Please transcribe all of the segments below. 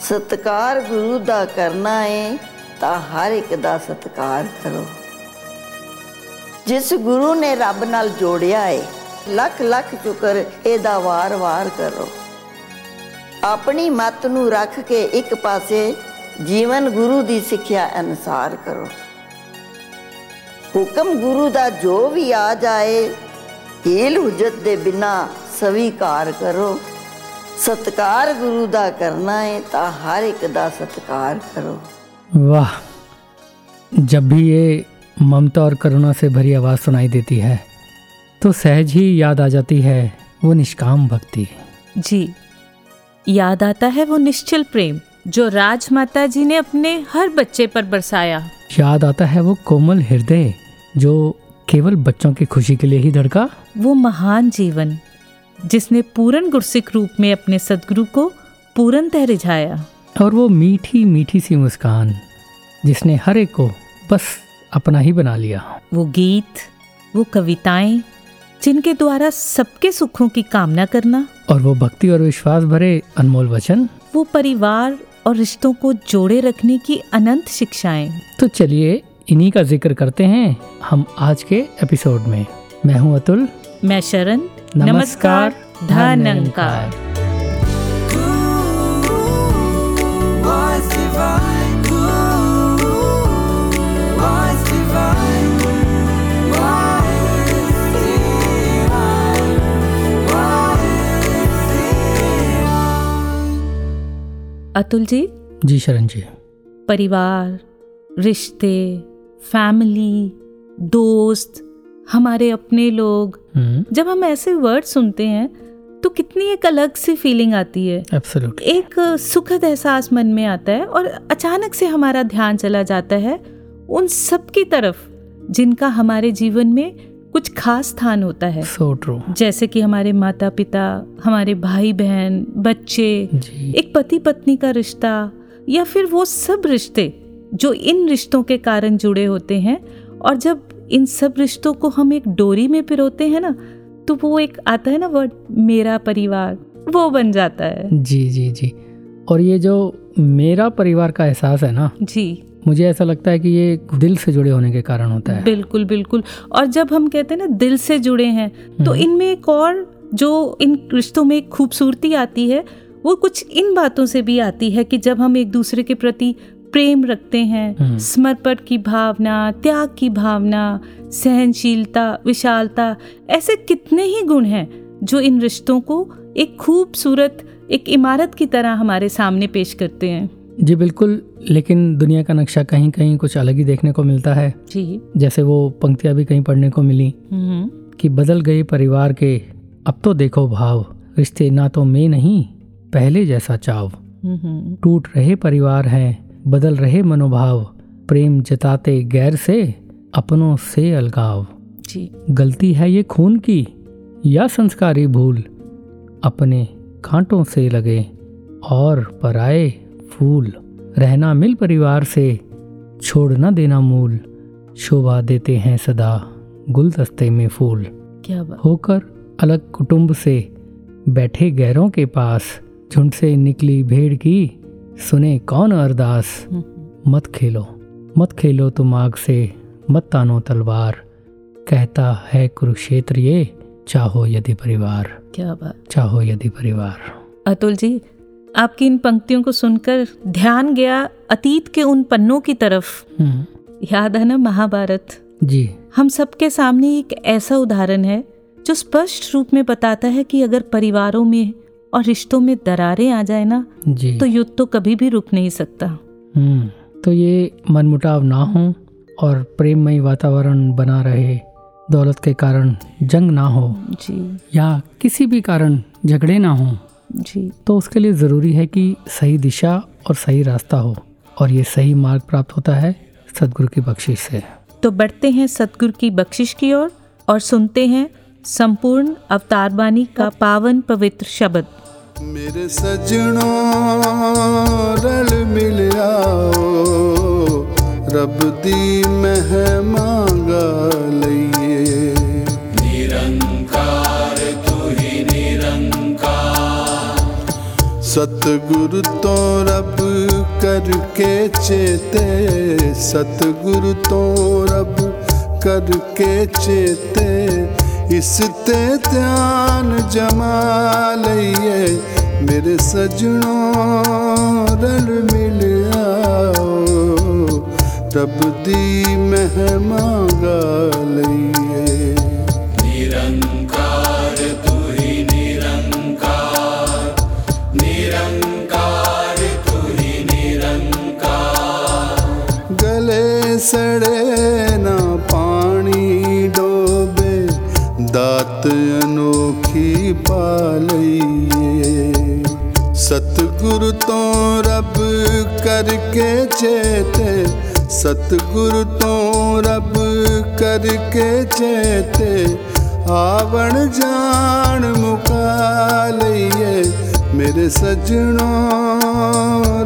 ਸਤਕਾਰ ਗੁਰੂ ਦਾ ਕਰਨਾ ਏ, ਤਾਂ ਹਰ ਇੱਕ ਦਾ ਸਤਕਾਰ ਕਰੋ। ਜਿਸ ਗੁਰੂ ਨੇ ਰੱਬ ਨਾਲ ਜੋੜਿਆ ਏ, ਲੱਖ ਲੱਖ ਸ਼ੁਕਰ ਇਹਦਾ ਵਾਰ-ਵਾਰ ਕਰੋ। ਆਪਣੀ ਮਤ ਨੂੰ ਰੱਖ ਕੇ ਇੱਕ ਪਾਸੇ ਜੀਵਨ ਗੁਰੂ ਦੀ ਸਿੱਖਿਆ ਅਨੁਸਾਰ ਕਰੋ। ਹੁਕਮ ਗੁਰੂ ਦਾ ਜੋ ਵੀ ਆ ਜਾਏ, ਹੀਲ ਹੁਜਤ ਦੇ ਬਿਨਾ ਸਵੀਕਾਰ ਕਰੋ। ਸਤਕਾਰ ਗੁਰੂ ਦਾ ਕਰਨਾ ਹੈ ਤਾਂ ਹਰ ਇੱਕ ਦਾ ਸਤਕਾਰ ਕਰੋ वाह जब भी ये ममता और करुणा से भरी आवाज़ सुनाई देती है तो सहज ही याद आ जाती है वो निष्काम भक्ति जी याद आता है वो निश्चल प्रेम जो राजमाता जी ने अपने हर बच्चे पर बरसाया याद आता है वो कोमल हृदय जो केवल बच्चों की खुशी के लिए ही धड़का वो महान जीवन जिसने पूर्ण गुरसिक रूप में अपने सदगुरु को पूर्णतः रिझाया और वो मीठी मीठी सी मुस्कान जिसने हर एक को बस अपना ही बना लिया। वो गीत वो कविताएँ जिनके द्वारा सबके सुखों की कामना करना और वो भक्ति और विश्वास भरे अनमोल वचन। वो परिवार और रिश्तों को जोड़े रखने की अनंत शिक्षाएँ। तो चलिए इन्हीं का ज़िक्र करते हैं हम आज के एपिसोड में। मैं हूँ अतुल। मैं शरण। नमस्कार धन अंकार अतुल जी? जी शरण जी। परिवार रिश्ते फैमिली दोस्त हमारे अपने लोग। हम्म। जब हम ऐसे वर्ड सुनते हैं तो कितनी एक अलग सी फीलिंग आती है। एब्सोल्युटली एक सुखद एहसास मन में आता है और अचानक से हमारा ध्यान चला जाता है उन सब की तरफ़ जिनका हमारे जीवन में कुछ खास स्थान होता है। सो ट्रू जैसे कि हमारे माता पिता हमारे भाई बहन बच्चे जी। एक पति पत्नी का रिश्ता या फिर वो सब रिश्ते जो इन रिश्तों के कारण जुड़े होते हैं और जब इन सब रिश्तों को हम एक डोरी में पिरोते हैं ना तो वो एक आता है ना वर्ड मेरा परिवार वो बन जाता है। जी जी जी। और ये जो मेरा परिवार का एहसास है ना जी। मुझे ऐसा लगता है कि ये दिल से जुड़े होने के कारण होता है। बिल्कुल बिल्कुल। और जब हम कहते हैं ना दिल से जुड़े हैं तो हम्म। इनमें एक और जो इन रिश्तों में खूबसूरती आती है वो कुछ इन बातों से भी आती है कि जब हम एक दूसरे के प्रति प्रेम रखते हैं। हम्म। समर्पण की भावना त्याग की भावना सहनशीलता विशालता ऐसे कितने ही गुण हैं जो इन रिश्तों को एक खूबसूरत एक इमारत की तरह हमारे सामने पेश करते हैं। जी बिल्कुल। लेकिन दुनिया का नक्शा कहीं कहीं कुछ अलग ही देखने को मिलता है। जी। जैसे वो पंक्तियाँ भी कहीं पढ़ने को मिली। हम्म। कि बदल गए परिवार के अब तो देखो भाव। रिश्ते ना तो में नहीं पहले जैसा चाव। हम्म। टूट रहे परिवार हैं बदल रहे मनोभाव। प्रेम जताते गैर से अपनों से अलगाव। जी। गलती है ये खून की या संस्कारी भूल? अपने कांटों से लगे और पराए फूल। रहना मिल परिवार से छोड़ न देना मूल। शोभा देते हैं सदा गुलदस्ते में फूल। क्या बात। होकर अलग कुटुंब से बैठे गैरों के पास। झुंड से निकली भेड़ की सुने कौन अरदास? हम्म, मत खेलो मत खेलो तुम आग से मत तानो तलवार। कहता है कुरुक्षेत्र ये चाहो यदि परिवार। क्या बात। चाहो यदि परिवार। अतुल जी आपकी इन पंक्तियों को सुनकर ध्यान गया अतीत के उन पन्नों की तरफ़। हम्म, याद है ना महाभारत? जी। हम सबके सामने एक ऐसा उदाहरण है जो स्पष्ट रूप में बताता है कि अगर परिवारों में और रिश्तों में दरारें आ जाए ना जी। तो युद्ध तो कभी भी रुक नहीं सकता। हम्म, तो ये मनमुटाव ना हो और प्रेममय वातावरण बना रहे दौलत के कारण जंग ना हो जी। या किसी भी कारण झगड़े ना हो जी। तो उसके लिए ज़रूरी है कि सही दिशा और सही रास्ता हो और ये सही मार्ग प्राप्त होता है सदगुरु की बख्शिश से। तो बढ़ते हैं सतगुरु की बख्शिश की ओर और, और सुनते हैं संपूर्ण अवतार बानी का पावन पवित्र शब्द। मेरे सजनों रल मिल आओ। रब दी मह मांगा निरंकार तू ही निरंकार। सतगुरु तो रब करके चेते। सतगुरु तो रब करके चेते। ਇਸ ਤੇ ਧਿਆਨ ਜਮਾ ਲਈਏ। ਮੇਰੇ ਸਜਣੋ ਰਲ ਮਿਲ ਆਓ। ਰੱਬ ਦੀ ਮਹਿਮਾ ਗਾ ਲਈਏ। चेत, सतगुरु तो रब करके चेत। आवण जान मुका लिए मेरे सजनों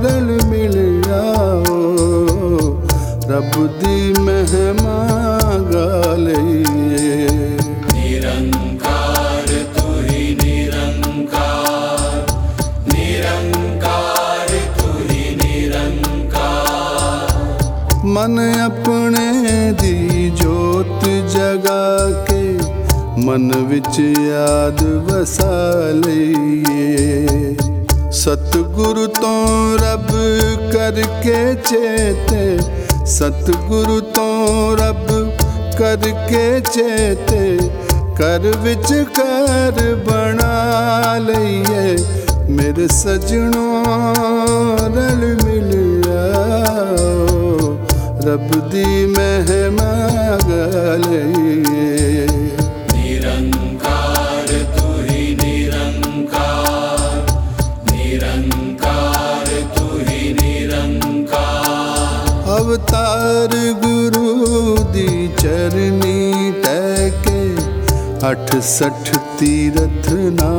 रल मिल जाओ रब दी मेहमा गा लिए ਮਨ ਆਪਣੇ ਦੀ ਜੋਤ ਜਗਾ ਕੇ ਮਨ ਵਿੱਚ ਯਾਦ ਵਸਾ ਲਈਏ। ਸਤਿਗੁਰੂ ਤੋਂ ਰੱਬ ਕਰਕੇ ਚੇਤੇ, ਸਤਿਗੁਰੂ ਤੋਂ ਰੱਬ ਕਰਕੇ ਚੇਤੇ ਕਰ ਵਿੱਚ ਕਰ ਬਣਾ ਲਈਏ। ਮੇਰੇ ਸਜਣੋ ਰਲ ਮਿਲ रब दी मेहमा निरंकार तू ही निरंकार। निरंकार तू ही निरंकार। अवतार गुरु दी चरणी टैके अठसठ तीरथ ना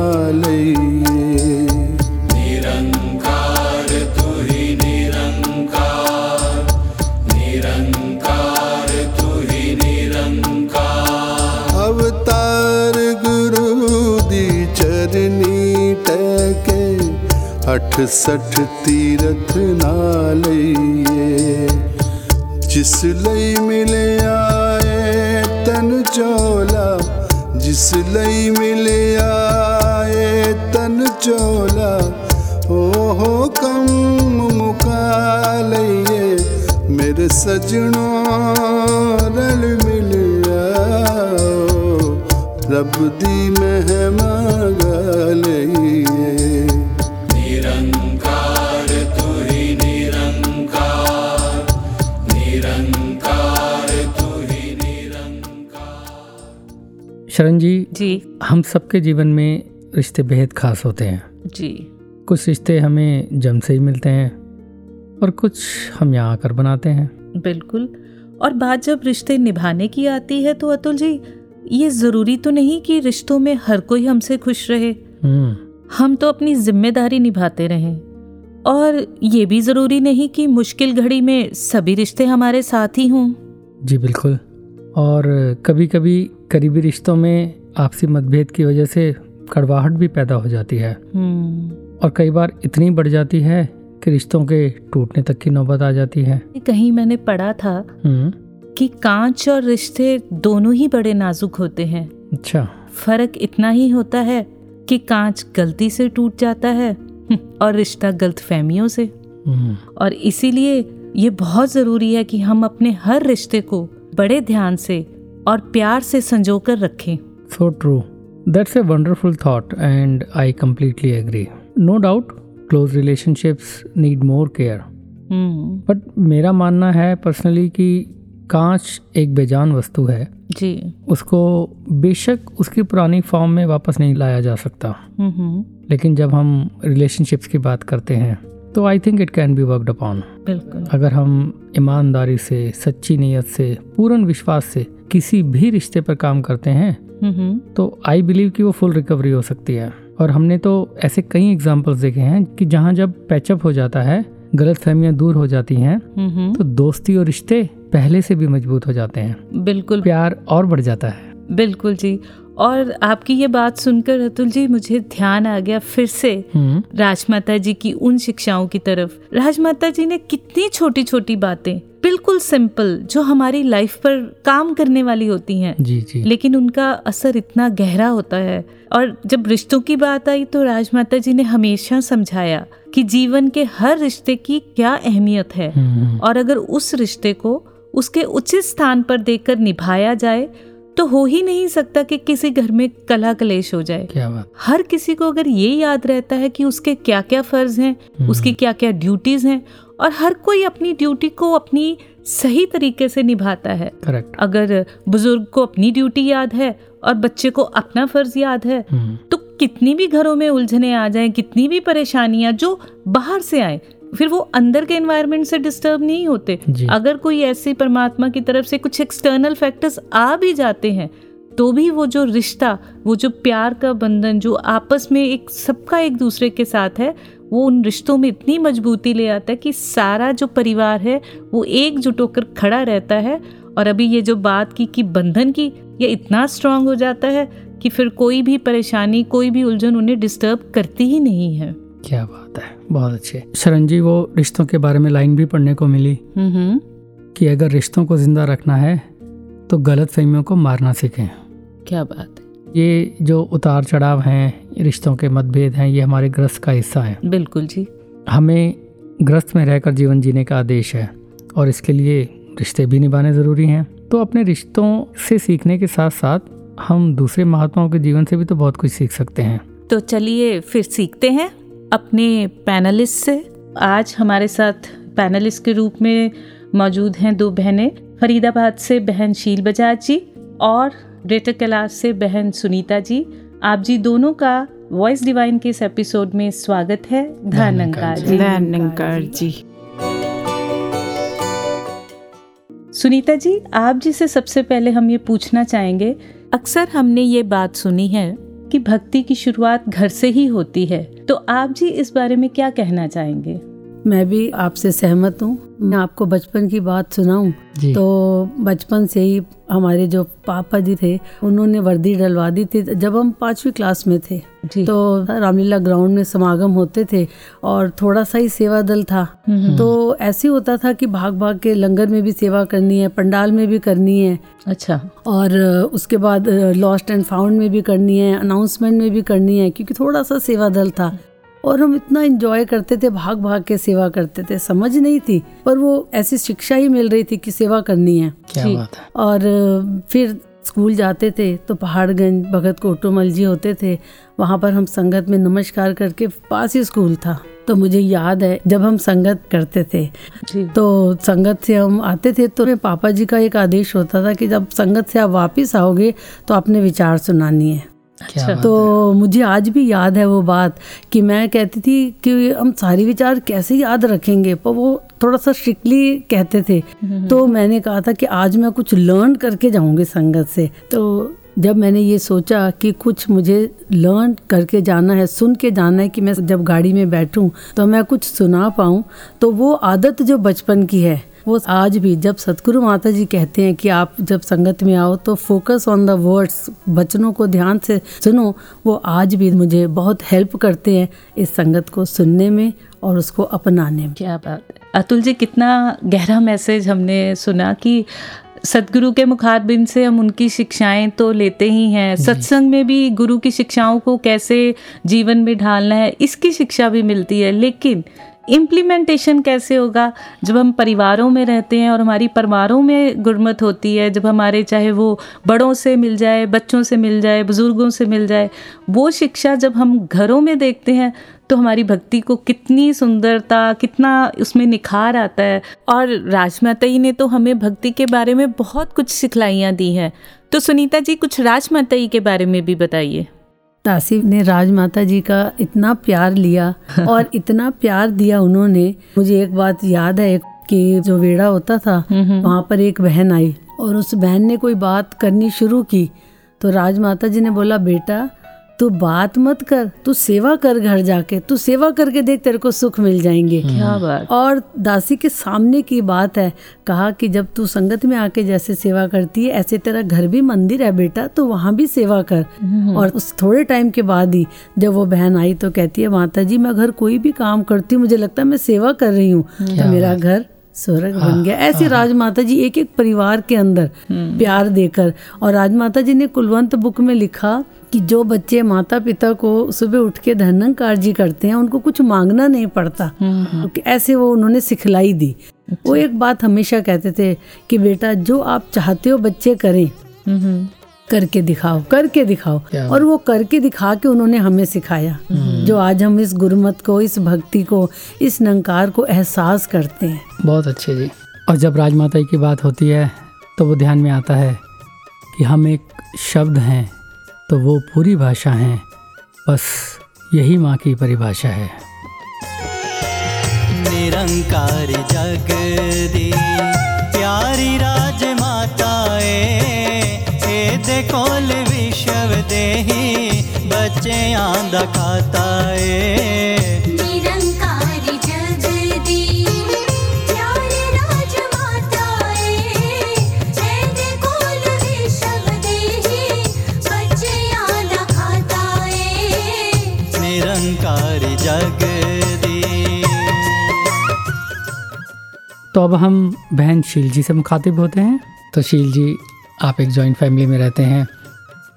अठ सठ तीरथ नालइए जिस लई मिले आए तन चोला। जिस लई मिले आए तन चोला। ओ हो कम मुकालइए मेरे सजनों रल मिल रब दी मेहमा गलइए शरण जी जी। हम सबके जीवन में रिश्ते बेहद खास होते हैं। जी। कुछ रिश्ते हमें जम से ही मिलते हैं और कुछ हम यहाँ आकर बनाते हैं। बिल्कुल। और बात जब रिश्ते निभाने की आती है तो अतुल जी ये ज़रूरी तो नहीं कि रिश्तों में हर कोई हमसे खुश रहे। हम्म। हम तो अपनी ज़िम्मेदारी निभाते रहें। और ये भी ज़रूरी नहीं कि मुश्किल घड़ी में सभी रिश्ते हमारे साथ ही हों। जी बिल्कुल। और कभी कभी करीबी रिश्तों में आपसी मतभेद की वजह से कड़वाहट भी पैदा हो जाती है। हम्म, और कई बार इतनी बढ़ जाती है कि रिश्तों के टूटने तक की नौबत आ जाती है। कहीं मैंने पढ़ा था हम्म। कि कांच और रिश्ते दोनों ही बड़े नाजुक होते हैं। अच्छा। फ़र्क इतना ही होता है कि कांच गलती से टूट जाता है और रिश्ता गलत फहमियों से। हम्म। और इसीलिए ये बहुत ज़रूरी है कि हम अपने हर रिश्ते को बड़े ध्यान से और प्यार से संजो कर रखें। So true That's a wonderful thought, and I completely agree. No doubt, close relationships need more care. Hmm but मेरा मानना है पर्सनली कि कांच एक बेजान वस्तु है। जी। उसको बेशक उसकी पुरानी फॉर्म में वापस नहीं लाया जा सकता। हम्म हम्म, लेकिन जब हम रिलेशनशिप्स की बात करते हैं तो I think it can be worked upon बिल्कुल। अगर हम ईमानदारी से सच्ची नीयत से पूर्ण विश्वास से किसी भी रिश्ते पर काम करते हैं तो आई बिलीव कि वो फुल रिकवरी हो सकती है। और हमने तो ऐसे कई एग्जाम्पल्स देखे हैं कि जहाँ जब पैचअप हो जाता है गलत फहमियाँ दूर हो जाती हैं तो दोस्ती और रिश्ते पहले से भी मज़बूत हो जाते हैं। बिल्कुल। प्यार और बढ़ जाता है। बिल्कुल जी। और आपकी ये बात सुनकर अतुल जी मुझे ध्यान आ गया फिर से हम्म। राजमाता जी की उन शिक्षाओं की तरफ़। राजमाता जी ने कितनी छोटी छोटी बातें बिल्कुल सिंपल जो हमारी लाइफ पर काम करने वाली होती हैं। जी जी। लेकिन उनका असर इतना गहरा होता है। और जब रिश्तों की बात आई तो राजमाता जी ने हमेशा समझाया कि जीवन के हर रिश्ते की क्या अहमियत है। हम्म। और अगर उस रिश्ते को उसके उचित स्थान पर देकर निभाया जाए तो हो ही नहीं सकता कि किसी घर में कला कलेश हो जाए। क्या बात? हर किसी को अगर ये याद रहता है कि उसके क्या क्या फ़र्ज़ हैं उसकी क्या क्या ड्यूटीज़ हैं और हर कोई अपनी ड्यूटी को अपनी सही तरीके से निभाता है। करेक्ट। अगर बुज़ुर्ग को अपनी ड्यूटी याद है और बच्चे को अपना फ़र्ज़ याद है हम्म। तो कितनी भी घरों में उलझने आ जाएँ कितनी भी परेशानियाँ जो बाहर से आए फिर वो अंदर के एनवायरनमेंट से डिस्टर्ब नहीं होते। अगर कोई ऐसी परमात्मा की तरफ़ से कुछ एक्सटर्नल फैक्टर्स आ भी जाते हैं तो भी वो जो रिश्ता वो जो प्यार का बंधन जो आपस में एक सबका एक दूसरे के साथ है वो उन रिश्तों में इतनी मजबूती ले आता है कि सारा जो परिवार है वो एकजुट होकर खड़ा रहता है और अभी ये जो बात की कि बंधन की ये इतना स्ट्रांग हो जाता है कि फिर कोई भी परेशानी कोई भी उलझन उन्हें डिस्टर्ब करती ही नहीं है। क्या बात है बहुत अच्छे। शरण जी वो रिश्तों के बारे में लाइन भी पढ़ने को मिली हम्म कि अगर रिश्तों को ज़िंदा रखना है तो गलत फहमियों को मारना सीखें। क्या बात है। ये जो उतार चढ़ाव हैं रिश्तों के मतभेद हैं ये हमारे ग्रस्त का हिस्सा है। बिल्कुल जी। हमें ग्रस्त में रहकर जीवन जीने का आदेश है और इसके लिए रिश्ते भी निभाने ज़रूरी हैं। तो अपने रिश्तों से सीखने के साथ साथ हम दूसरे महात्माओं के जीवन से भी तो बहुत कुछ सीख सकते हैं। तो चलिए फिर सीखते हैं। अपने पैनलिस्ट से। आज हमारे साथ पैनलिस्ट के रूप में मौजूद हैं दो बहनें फरीदाबाद से बहन शील बजाज जी और ग्रेटर कैलाश से बहन सुनीता जी। आप जी दोनों का वॉइस डिवाइन के इस एपिसोड में स्वागत है। धन्यकार जी। धन्यकार जी। सुनीता जी आप जी से सबसे पहले हम ये पूछना चाहेंगे अक्सर हमने ये बात सुनी है कि भक्ति की शुरुआत घर से ही होती है। तो आप जी इस बारे में क्या कहना चाहेंगे? मैं भी आपसे सहमत हूँ। मैं आपको बचपन की बात सुनाऊं तो बचपन से ही हमारे जो पापा जी थे उन्होंने वर्दी डलवा दी थी जब हम पांचवी क्लास में थे। तो रामलीला ग्राउंड में समागम होते थे और थोड़ा सा ही सेवा दल था। तो ऐसे होता था कि भाग भाग के लंगर में भी सेवा करनी है पंडाल में भी करनी है। अच्छा। और उसके बाद लॉस्ट एंड फाउंड में भी करनी है अनाउंसमेंट में भी करनी है क्योंकि थोड़ा सा सेवा दल था। और हम इतना एंजॉय करते थे भाग भाग के सेवा करते थे। समझ नहीं थी पर वो ऐसी शिक्षा ही मिल रही थी कि सेवा करनी है। क्या बात है। और फिर स्कूल जाते थे तो पहाड़गंज भगत कोटोमल जी होते थे। वहाँ पर हम संगत में नमस्कार करके पास ही स्कूल था। तो मुझे याद है जब हम संगत करते थे तो संगत से हम आते थे तो मेरे पापा जी का एक आदेश होता था कि जब संगत से आप वापस आओगे तो आपने विचार सुनानी है। तो मुझे आज भी याद है वो बात कि मैं कहती थी कि हम सारे विचार कैसे याद रखेंगे पर वो थोड़ा सा स्ट्रिक्टली कहते थे। तो मैंने कहा था कि आज मैं कुछ लर्न करके जाऊँगी संगत से। तो जब मैंने ये सोचा कि कुछ मुझे लर्न करके जाना है, सुन के जाना है कि मैं जब गाड़ी में बैठूं तो मैं कुछ सुना पाऊँ तो वो आदत जो बचपन की है, वो आज भी जब सतगुरु माता जी कहते हैं कि आप जब संगत में आओ तो फोकस ऑन द वर्ड्स बचनों को ध्यान से सुनो, वो आज भी मुझे बहुत हेल्प करते हैं इस संगत को सुनने में और उसको अपनाने में। क्या बात अतुल जी, कितना गहरा मैसेज हमने सुना कि सदगुरु के मुखारबिन से हम उनकी शिक्षाएँ तो लेते ही हैं। सत्संग में भी गुरु की शिक्षाओं को कैसे जीवन में ढालना है इसकी शिक्षा भी मिलती है। लेकिन इम्प्लीमेंटेशन कैसे होगा? जब हम परिवारों में रहते हैं और हमारी परिवारों में गुरमत होती है जब हमारे चाहे वो बड़ों से मिल जाए बच्चों से मिल जाए बुज़ुर्गों से मिल जाए वो शिक्षा जब हम घरों में देखते हैं तो हमारी भक्ति को कितनी सुंदरता कितना उसमें निखार आता है। और राजमाताई ने तो हमें भक्ति के बारे में बहुत कुछ सिखलाइयाँ दी हैं। तो सुनीता जी कुछ राजमाता राजमाताई के बारे में भी बताइए। दासी ने राजमाता जी का इतना प्यार लिया और इतना प्यार दिया उन्होंने। मुझे एक बात याद है कि जो वेड़ा होता था वहाँ पर एक बहन आई और उस बहन ने कोई बात करनी शुरू की। तो राजमाता जी ने बोला बेटा तू बात मत कर तू सेवा कर घर जाके तू सेवा करके देख तेरे को सुख मिल जाएँगे। क्या बात। और दासी के सामने की बात है कहा कि जब तू संगत में आके जैसे सेवा करती है ऐसे तेरा घर भी मंदिर है बेटा तो वहाँ भी सेवा कर। और उस थोड़े टाइम के बाद ही जब वो बहन आई तो कहती है माता जी मैं घर कोई भी काम करती हूँ मुझे लगता है मैं सेवा कर रही हूँ। तो मेरा घर स्वर्ग बन गया। ऐसे राजमाता जी एक एक परिवार के अंदर प्यार देकर और राजमाता जी ने कुलवंत बुक में लिखा कि जो बच्चे माता पिता को सुबह उठ के धनंकार जी करते हैं उनको कुछ मांगना नहीं पड़ता। तो ऐसे वो उन्होंने सिखलाई दी। वो एक बात हमेशा कहते थे कि बेटा जो आप चाहते हो बच्चे करें करके दिखाओ करके दिखाओ। और वो करके दिखा के उन्होंने हमें सिखाया। जो आज हम इस गुरमत को इस भक्ति को इस नंकार को एहसास करते हैं। बहुत अच्छे जी। और जब राजमाता की बात होती है तो वो ध्यान में आता है कि हम एक शब्द हैं। तो वो पूरी भाषा हैं, बस यही माँ की परिभाषा है। निरंकार जग दी प्यारी राज माताए हे दे कोल विश्व देही बच्चे आंदा खाता निरंकारी निरंकार जग दी। तो अब हम बहन शील जी से मुखातिब होते हैं। तो शील जी आप एक जॉइंट फैमिली में रहते हैं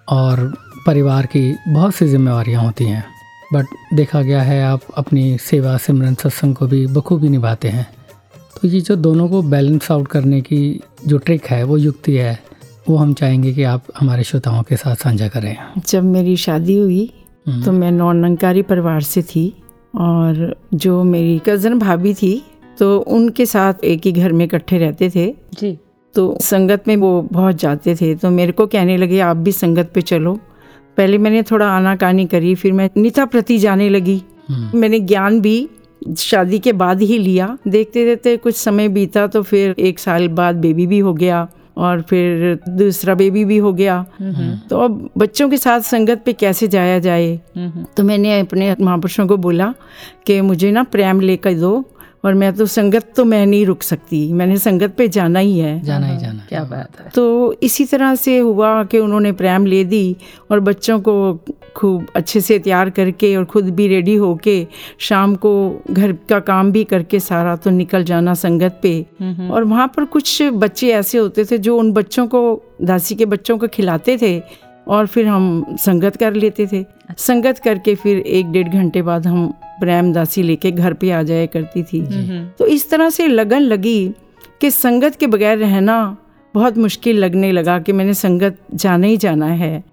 और परिवार की बहुत सी जिम्मेवारियाँ होती हैं। बट देखा गया है आप अपनी सेवा सिमरन सत्संग को भी बखूबी निभाते हैं। तो ये जो दोनों को बैलेंस आउट करने की जो ट्रिक है वो युक्ति है वो हम चाहेंगे कि आप हमारे श्रोताओं के साथ साझा करें। जब मेरी शादी हुई। तो मैं नॉन अंकारी परिवार से थी और जो मेरी कज़न भाभी थी तो उनके साथ एक ही घर में इकट्ठे रहते थे। जी। तो संगत में वो बहुत जाते थे। तो मेरे को कहने लगे आप भी संगत पे चलो। पहले मैंने थोड़ा आनाकानी करी फिर मैं निता प्रति जाने लगी। हम्म। मैंने ज्ञान भी शादी के बाद ही लिया। देखते देखते कुछ समय बीता तो फिर एक साल बाद बेबी भी हो गया। और फिर दूसरा बेबी भी हो गया। तो अब बच्चों के साथ संगत पे कैसे जाया जाए? तो मैंने अपने महापुरुषों को बोला कि मुझे ना प्रेम लेकर दो। और मैं तो संगत तो मैं नहीं रुक सकती। मैंने संगत पे जाना ही है। जाना ही जाना। क्या बात है। तो इसी तरह से हुआ कि उन्होंने प्रेम ले दी और बच्चों को खूब अच्छे से तैयार करके और खुद भी रेडी होके शाम को घर का काम भी करके सारा तो निकल जाना संगत पे। और वहाँ पर कुछ बच्चे ऐसे होते थे जो उन बच्चों को दासी के बच्चों को खिलाते थे। और फिर हम संगत कर लेते थे। संगत करके फिर एक डेढ़ घंटे बाद हम प्रेम दासी लेके घर पे आ जाया करती थी। तो इस तरह से लगन लगी कि संगत के बगैर रहना बहुत मुश्किल लगने लगा कि मैंने संगत जाना ही जाना है।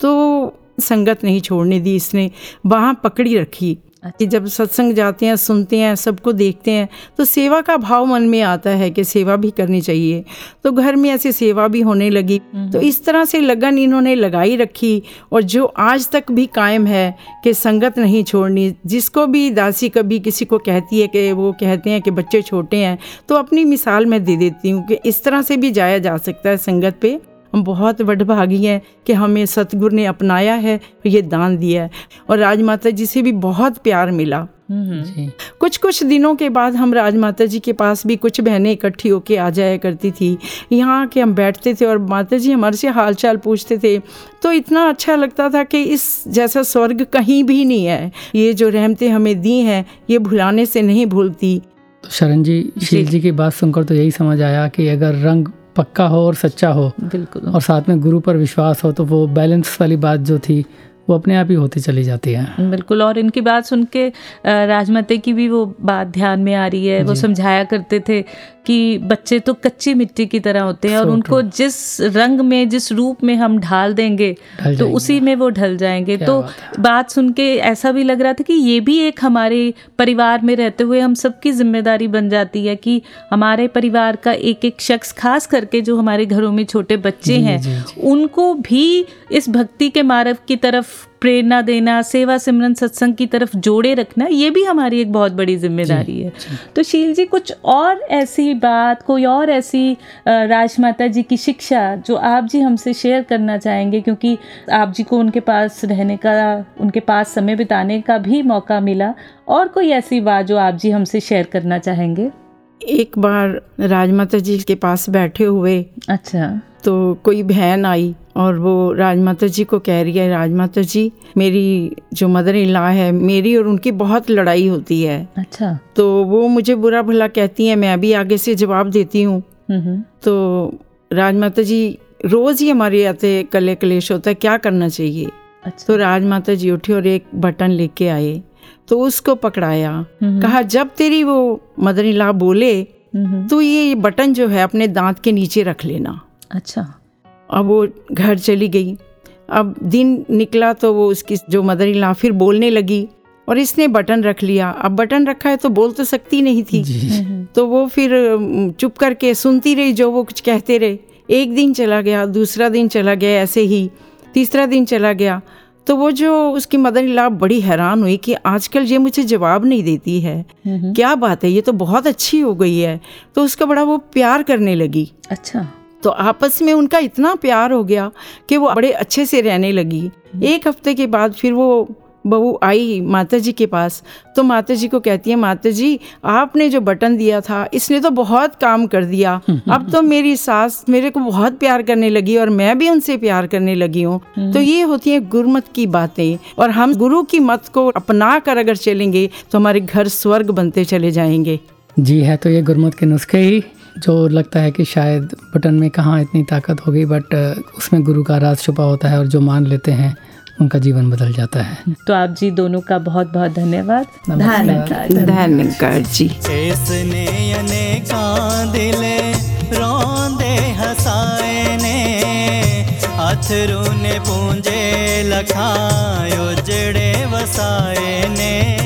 तो संगत नहीं छोड़ने दी इसने वहाँ पकड़ी रखी। कि जब सत्संग जाते हैं सुनते हैं सबको देखते हैं तो सेवा का भाव मन में आता है कि सेवा भी करनी चाहिए। तो घर में ऐसी सेवा भी होने लगी। तो इस तरह से लगन इन्होंने लगाई रखी और जो आज तक भी कायम है कि संगत नहीं छोड़नी जिसको भी दासी कभी किसी को कहती है कि वो कहते हैं कि बच्चे छोटे हैं तो अपनी मिसाल मैं दे देती हूँ कि इस तरह से भी जाया जा सकता है संगत पे। हम बहुत वडभागी हैं कि हमें सतगुरु ने अपनाया है ये दान दिया है। और राजमाता जी से भी बहुत प्यार मिला। कुछ कुछ दिनों के बाद हम राजमाता जी के पास भी कुछ बहनें इकट्ठी होके आ जाया करती थी। यहाँ के हम बैठते थे और माता जी हमारे से हाल चाल पूछते थे। तो इतना अच्छा लगता था कि इस जैसा स्वर्ग कहीं भी नहीं है। ये जो रहमतें हमें दी हैं ये भुलाने से नहीं भूलती। तो शरण जी। शील जी की बात सुनकर तो यही समझ आया कि अगर रंग पक्का हो और सच्चा हो। बिल्कुल। और साथ में गुरु पर विश्वास हो तो वो बैलेंस वाली बात जो थी वो अपने आप ही होती चली जाती है। बिल्कुल और इनकी बात सुन के राजमाते राजमते की भी वो बात ध्यान में आ रही है वो समझाया करते थे कि बच्चे तो कच्ची मिट्टी की तरह होते हैं और उनको जिस रंग में जिस रूप में हम ढाल देंगे तो उसी में वो ढल जाएँगे। तो बात बात सुन के ऐसा भी लग रहा था कि ये भी एक हमारे परिवार में रहते हुए हम सबकी ज़िम्मेदारी बन जाती है कि हमारे परिवार का एक एक शख्स खास करके जो हमारे घरों में छोटे बच्चे हैं। उनको भी इस भक्ति के मार्ग की तरफ़ प्रेरणा देना सेवा सिमरन सत्संग की तरफ़ जोड़े रखना ये भी हमारी एक बहुत बड़ी ज़िम्मेदारी है। तो शील जी कुछ और ऐसी बात कोई और ऐसी राजमाता जी की शिक्षा जो आप जी हमसे शेयर करना चाहेंगे? क्योंकि आप जी को उनके पास रहने का उनके पास समय बिताने का भी मौका मिला। और कोई ऐसी बात जो आप जी हमसे शेयर करना चाहेंगे? एक बार राजमाता जी के पास बैठे हुए अच्छा। तो कोई बहन आई और वो राजमाता जी को कह रही है राजमाता जी मेरी जो मदर इन लॉ है मेरी और उनकी बहुत लड़ाई होती है। अच्छा। तो वो मुझे बुरा भला कहती है मैं भी आगे से जवाब देती हूँ। तो राजमाता जी रोज़ ही हमारे आते कले कलेश होता है क्या करना चाहिए? अच्छा। तो राजमाता जी उठी और एक बटन लेके आए तो उसको पकड़ाया। कहा जब तेरी वो मदर इन लॉ बोले तो ये बटन जो है अपने दांत के नीचे रख लेना। अच्छा। अब वो घर चली गई। अब दिन निकला तो वो उसकी जो मदर इन लॉ फिर बोलने लगी और इसने बटन रख लिया। अब बटन रखा है तो बोल तो सकती नहीं थी। तो वो फिर चुप करके सुनती रही जो वो कुछ कहते रहे। एक दिन चला गया दूसरा दिन चला गया ऐसे ही तीसरा दिन चला गया। तो वो जो उसकी मदर इन लॉ बड़ी हैरान हुई कि आजकल ये मुझे जवाब नहीं देती है। नहीं। क्या बात है ये तो बहुत अच्छी हो गई है। तो उसका बड़ा वो प्यार करने लगी। अच्छा। तो आपस में उनका इतना प्यार हो गया कि वो बड़े अच्छे से रहने लगी। एक हफ़्ते के बाद फिर वो बहू आई माता जी के पास। तो माता जी को कहती है माता जी आपने जो बटन दिया था इसने तो बहुत काम कर दिया। अब तो मेरी सास मेरे को बहुत प्यार करने लगी और मैं भी उनसे प्यार करने लगी हूँ। तो ये होती है गुरमत की बातें और हम गुरु की मत को अपना कर अगर चलेंगे तो हमारे घर स्वर्ग बनते चले जाएँगे। जी है तो ये गुरमत के नुस्खे ही जो लगता है कि शायद बटन में कहाँ इतनी ताकत होगी बट उसमें गुरु का राज छुपा होता है और जो मान लेते हैं उनका जीवन बदल जाता है। तो आप जी दोनों का बहुत बहुत धन्यवाद। धन्यवाद जी। दिले रोंदे हसाए ने अथरू ने पूंजे लखां उजड़े वसाए ने।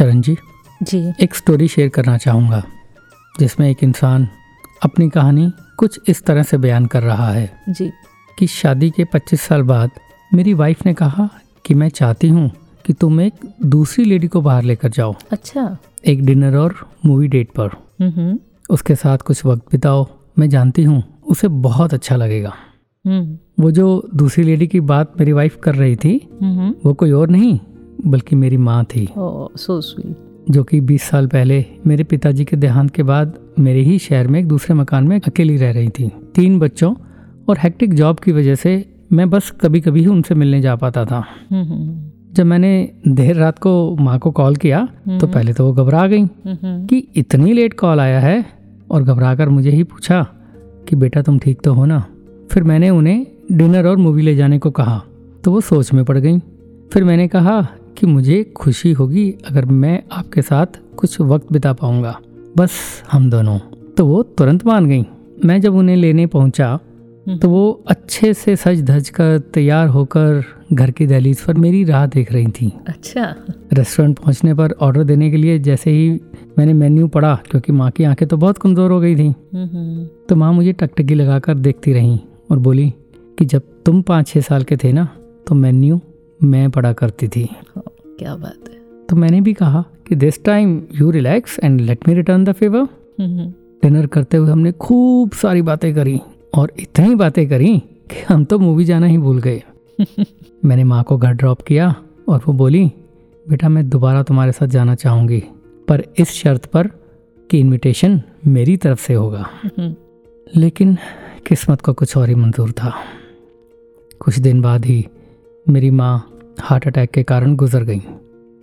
शरण जी जी। एक स्टोरी शेयर करना चाहूँगा जिसमें एक इंसान अपनी कहानी कुछ इस तरह से बयान कर रहा है जी। कि शादी के 25 साल बाद मेरी वाइफ ने कहा कि मैं चाहती हूँ कि तुम एक दूसरी लेडी को बाहर लेकर जाओ। अच्छा। एक डिनर और मूवी डेट पर। उसके साथ कुछ वक्त बिताओ मैं जानती हूँ उसे बहुत अच्छा लगेगा। हम्म। वो जो दूसरी लेडी की बात मेरी वाइफ कर रही थी वो कोई और नहीं बल्कि मेरी माँ थी। सो स्वीट जो कि 20 साल पहले मेरे पिताजी के देहांत के बाद मेरे ही शहर में एक दूसरे मकान में अकेली रह रही थी। तीन बच्चों और हेक्टिक जॉब की वजह से मैं बस कभी कभी ही उनसे मिलने जा पाता था। हम्म हम्म जब मैंने देर रात को माँ को कॉल किया तो पहले तो वो घबरा गई हम्म कि इतनी लेट कॉल आया है और घबरा कर मुझे ही पूछा कि बेटा तुम ठीक तो हो ना? फिर मैंने उन्हें डिनर और मूवी ले जाने को कहा तो वो सोच में पड़ गई। फिर मैंने कहा कि मुझे खुशी होगी अगर मैं आपके साथ कुछ वक्त बिता पाऊँगा। बस हम दोनों। तो वो तुरंत मान गई। मैं जब उन्हें लेने पहुँचा तो वो अच्छे से सज धज कर तैयार होकर घर की दहलीज पर मेरी राह देख रही थी। अच्छा। रेस्टोरेंट पहुँचने पर ऑर्डर देने के लिए जैसे ही मैंने मेन्यू पढ़ा क्योंकि माँ की आँखें तो बहुत कमज़ोर हो गई थी हम्म हम्म। तो माँ मुझे टकटकी लगाकर देखती रहीं और बोली कि जब तुम पाँच छः साल के थे ना तो मेन्यू मैं पढ़ा करती थी। क्या बात है। तो मैंने भी कहा कि this time you relax and let me return the favour dinner करते हुए हमने खूब सारी बातें करी और इतनी बातें करी कि हम तो मूवी जाना ही भूल गए। मैंने माँ को घर ड्रॉप किया और वो बोली बेटा मैं दोबारा तुम्हारे साथ जाना चाहूँगी पर इस शर्त पर कि इनविटेशन मेरी तरफ़ से होगा। हम्म। लेकिन किस्मत को कुछ और ही मंजूर था। कुछ दिन बाद ही मेरी माँ हार्ट अटैक के कारण गुजर गई।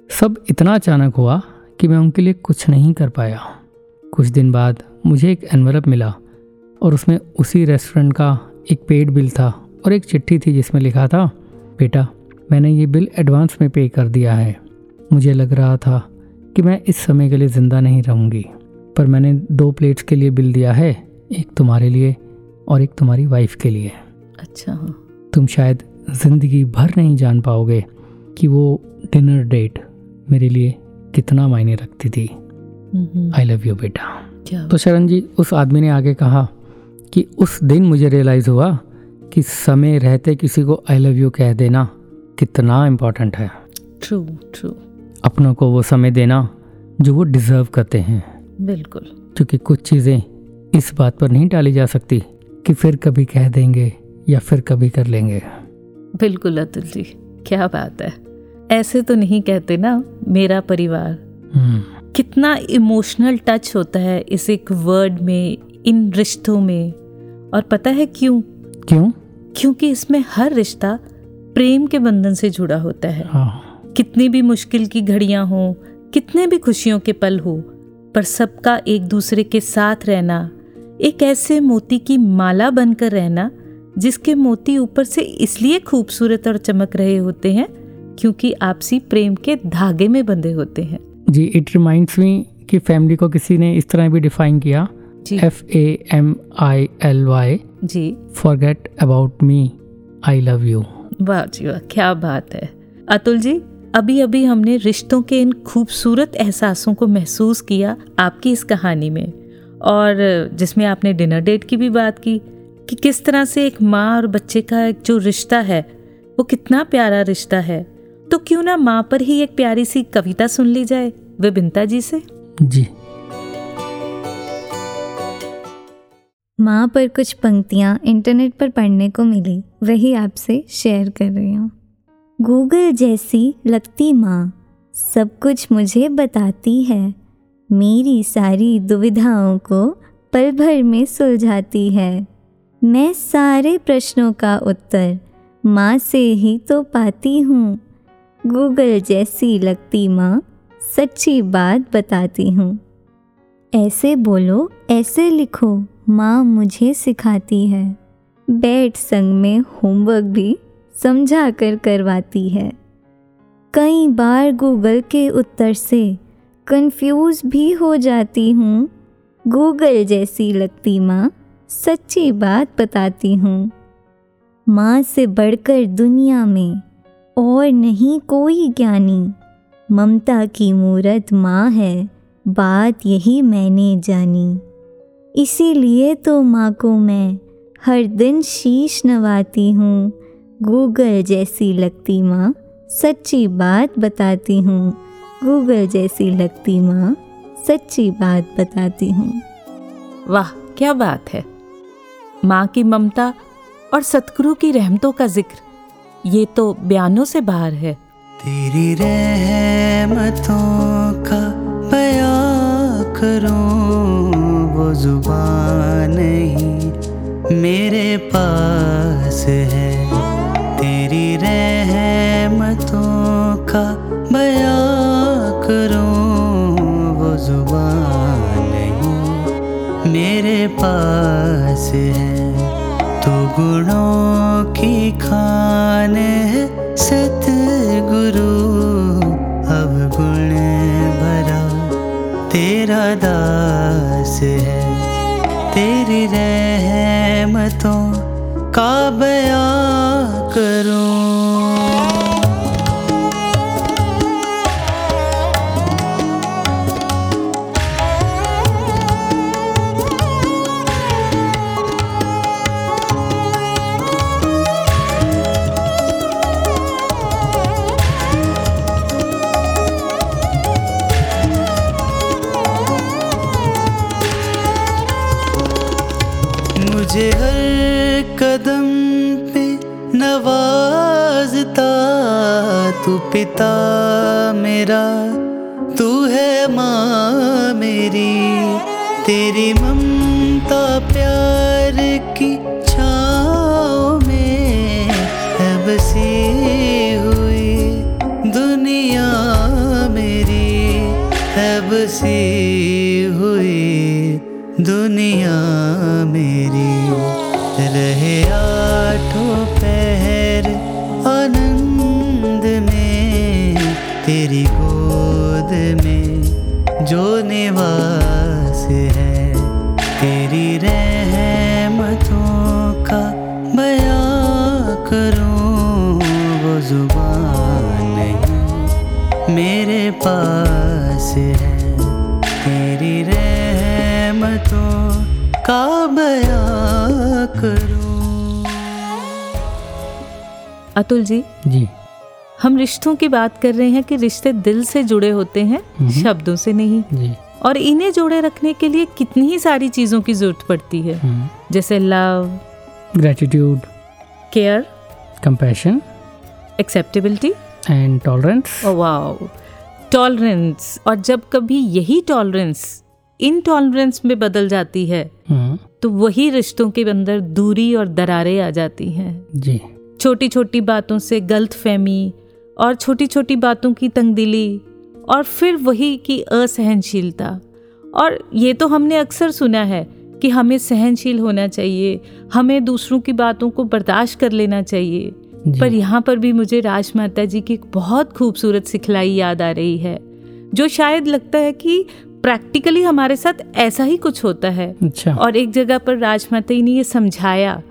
सब इतना अचानक हुआ कि मैं उनके लिए कुछ नहीं कर पाया। कुछ दिन बाद मुझे एक एनवलप मिला और उसमें उसी रेस्टोरेंट का एक पेड बिल था और एक चिट्ठी थी जिसमें लिखा था बेटा मैंने ये बिल एडवांस में पे कर दिया है। मुझे लग रहा था कि मैं इस समय के लिए ज़िंदा नहीं रहूँगी पर मैंने दो प्लेट्स के लिए बिल दिया है एक तुम्हारे लिए और एक तुम्हारी वाइफ के लिए। अच्छा हाँ। तुम शायद ज़िंदगी भर नहीं जान पाओगे कि वो डिनर डेट मेरे लिए कितना मायने रखती थी। आई लव यू बेटा। तो शरण जी उस आदमी ने आगे कहा कि उस दिन मुझे रियलाइज़ हुआ कि समय रहते किसी को आई लव यू कह देना कितना इम्पोर्टेंट है। ट्रू ट्रू अपनों को वो समय देना जो वो डिज़र्व करते हैं। बिल्कुल। क्योंकि कुछ चीज़ें इस बात पर नहीं टाली जा सकती कि फिर कभी कह देंगे या फिर कभी कर लेंगे। बिल्कुल अतुल जी क्या बात है। ऐसे तो नहीं कहते ना मेरा परिवार। हम्म, कितना इमोशनल टच होता है इस एक वर्ड में इन रिश्तों में। और पता है क्यों? क्यों? क्योंकि इसमें हर रिश्ता प्रेम के बंधन से जुड़ा होता है। हाँ। कितनी भी मुश्किल की घड़ियाँ हों कितने भी खुशियों के पल हो पर सबका एक दूसरे के साथ रहना एक ऐसे मोती की माला बनकर रहना जिसके मोती ऊपर से इसलिए खूबसूरत और चमक रहे होते हैं क्योंकि आपसी प्रेम के धागे में बंधे होते हैं। जी इट रिमाइंड्स मी कि फैमिली को किसी ने इस तरह भी डिफाइन किया F A M I L Y ji. Forget about me I love you वाह जी वाह क्या बात है। अतुल जी अभी अभी हमने रिश्तों के इन खूबसूरत एहसासों को महसूस किया आपकी इस कहानी में। और जिसमें आपने डिनर डेट की भी बात की कि किस तरह से एक माँ और बच्चे का एक जो रिश्ता है वो कितना प्यारा रिश्ता है। तो क्यों ना माँ पर ही एक प्यारी सी कविता सुन ली जाए विबिनता जी से? जी। माँ पर कुछ पंक्तियाँ इंटरनेट पर पढ़ने को मिली वही आपसे शेयर कर रही हूँ। गूगल जैसी लगती माँ सब कुछ मुझे बताती है। मेरी सारी दुविधाओं को पल भर में सुलझाती है। मैं सारे प्रश्नों का उत्तर माँ से ही तो पाती हूँ। गूगल जैसी लगती माँ सच्ची बात बताती हूँ। ऐसे बोलो, ऐसे लिखो, माँ मुझे सिखाती है। बैठ संग में होमवर्क भी समझा कर करवाती है। कई बार गूगल के उत्तर से कंफ्यूज भी हो जाती हूँ। गूगल जैसी लगती माँ सच्ची बात बताती हूँ। माँ से बढ़कर दुनिया में और नहीं कोई ज्ञानी। ममता की मूरत माँ है, बात यही मैंने जानी। इसीलिए तो माँ को मैं हर दिन शीश नवाती हूँ। गूगल जैसी लगती माँ, सच्ची बात बताती हूँ। गूगल जैसी लगती माँ, सच्ची बात बताती हूँ। वाह, क्या बात है। माँ की ममता और सतगुरु की रहमतों का ज़िक्र। ये तो बयानों से बाहर है। तेरी रहमतों का बयां करूँ वो ज़ुबान नहीं मेरे पास है। तेरी रहमतों का बयां करूँ वो ज़ुबान नहीं मेरे पास है। गुणों की खान है सत गुरु अब गुण भरा तेरा दास है। तेरी रहमतों का मुझे हर कदम पे नवाजता। तू पिता मेरा, तू है माँ मेरी। तेरी ममता प्यार की छाँव में है बसी हुई दुनिया मेरी। है बसी हुई दुनिया मेरी। पास है। तेरी रहमतों का बयां करूँ। अतुल जी जी। हम रिश्तों की बात कर रहे हैं कि रिश्ते दिल से जुड़े होते हैं शब्दों से नहीं। जी। और इन्हें जोड़े रखने के लिए कितनी ही सारी चीज़ों की ज़रूरत पड़ती है। जैसे love gratitude care compassion acceptability and tolerance wow tolerance और जब कभी यही टॉलरेंस इनटॉलरेंस में बदल जाती है तो वही रिश्तों के अंदर दूरी और दरारें आ जाती हैं। जी। छोटी छोटी बातों से गलत फहमी और छोटी छोटी बातों की तंगदिली और फिर वही की असहनशीलता। और ये तो हमने अक्सर सुना है कि हमें सहनशील होना चाहिए हमें दूसरों की बातों को बर्दाश्त कर लेना चाहिए। पर यहाँ पर भी मुझे राजमाता जी की एक बहुत खूबसूरत सिखलाई याद आ रही है जो शायद लगता है कि प्रैक्टिकली हमारे साथ ऐसा ही कुछ होता है। अच्छा। और एक जगह पर राजमाता जी ने ये समझाया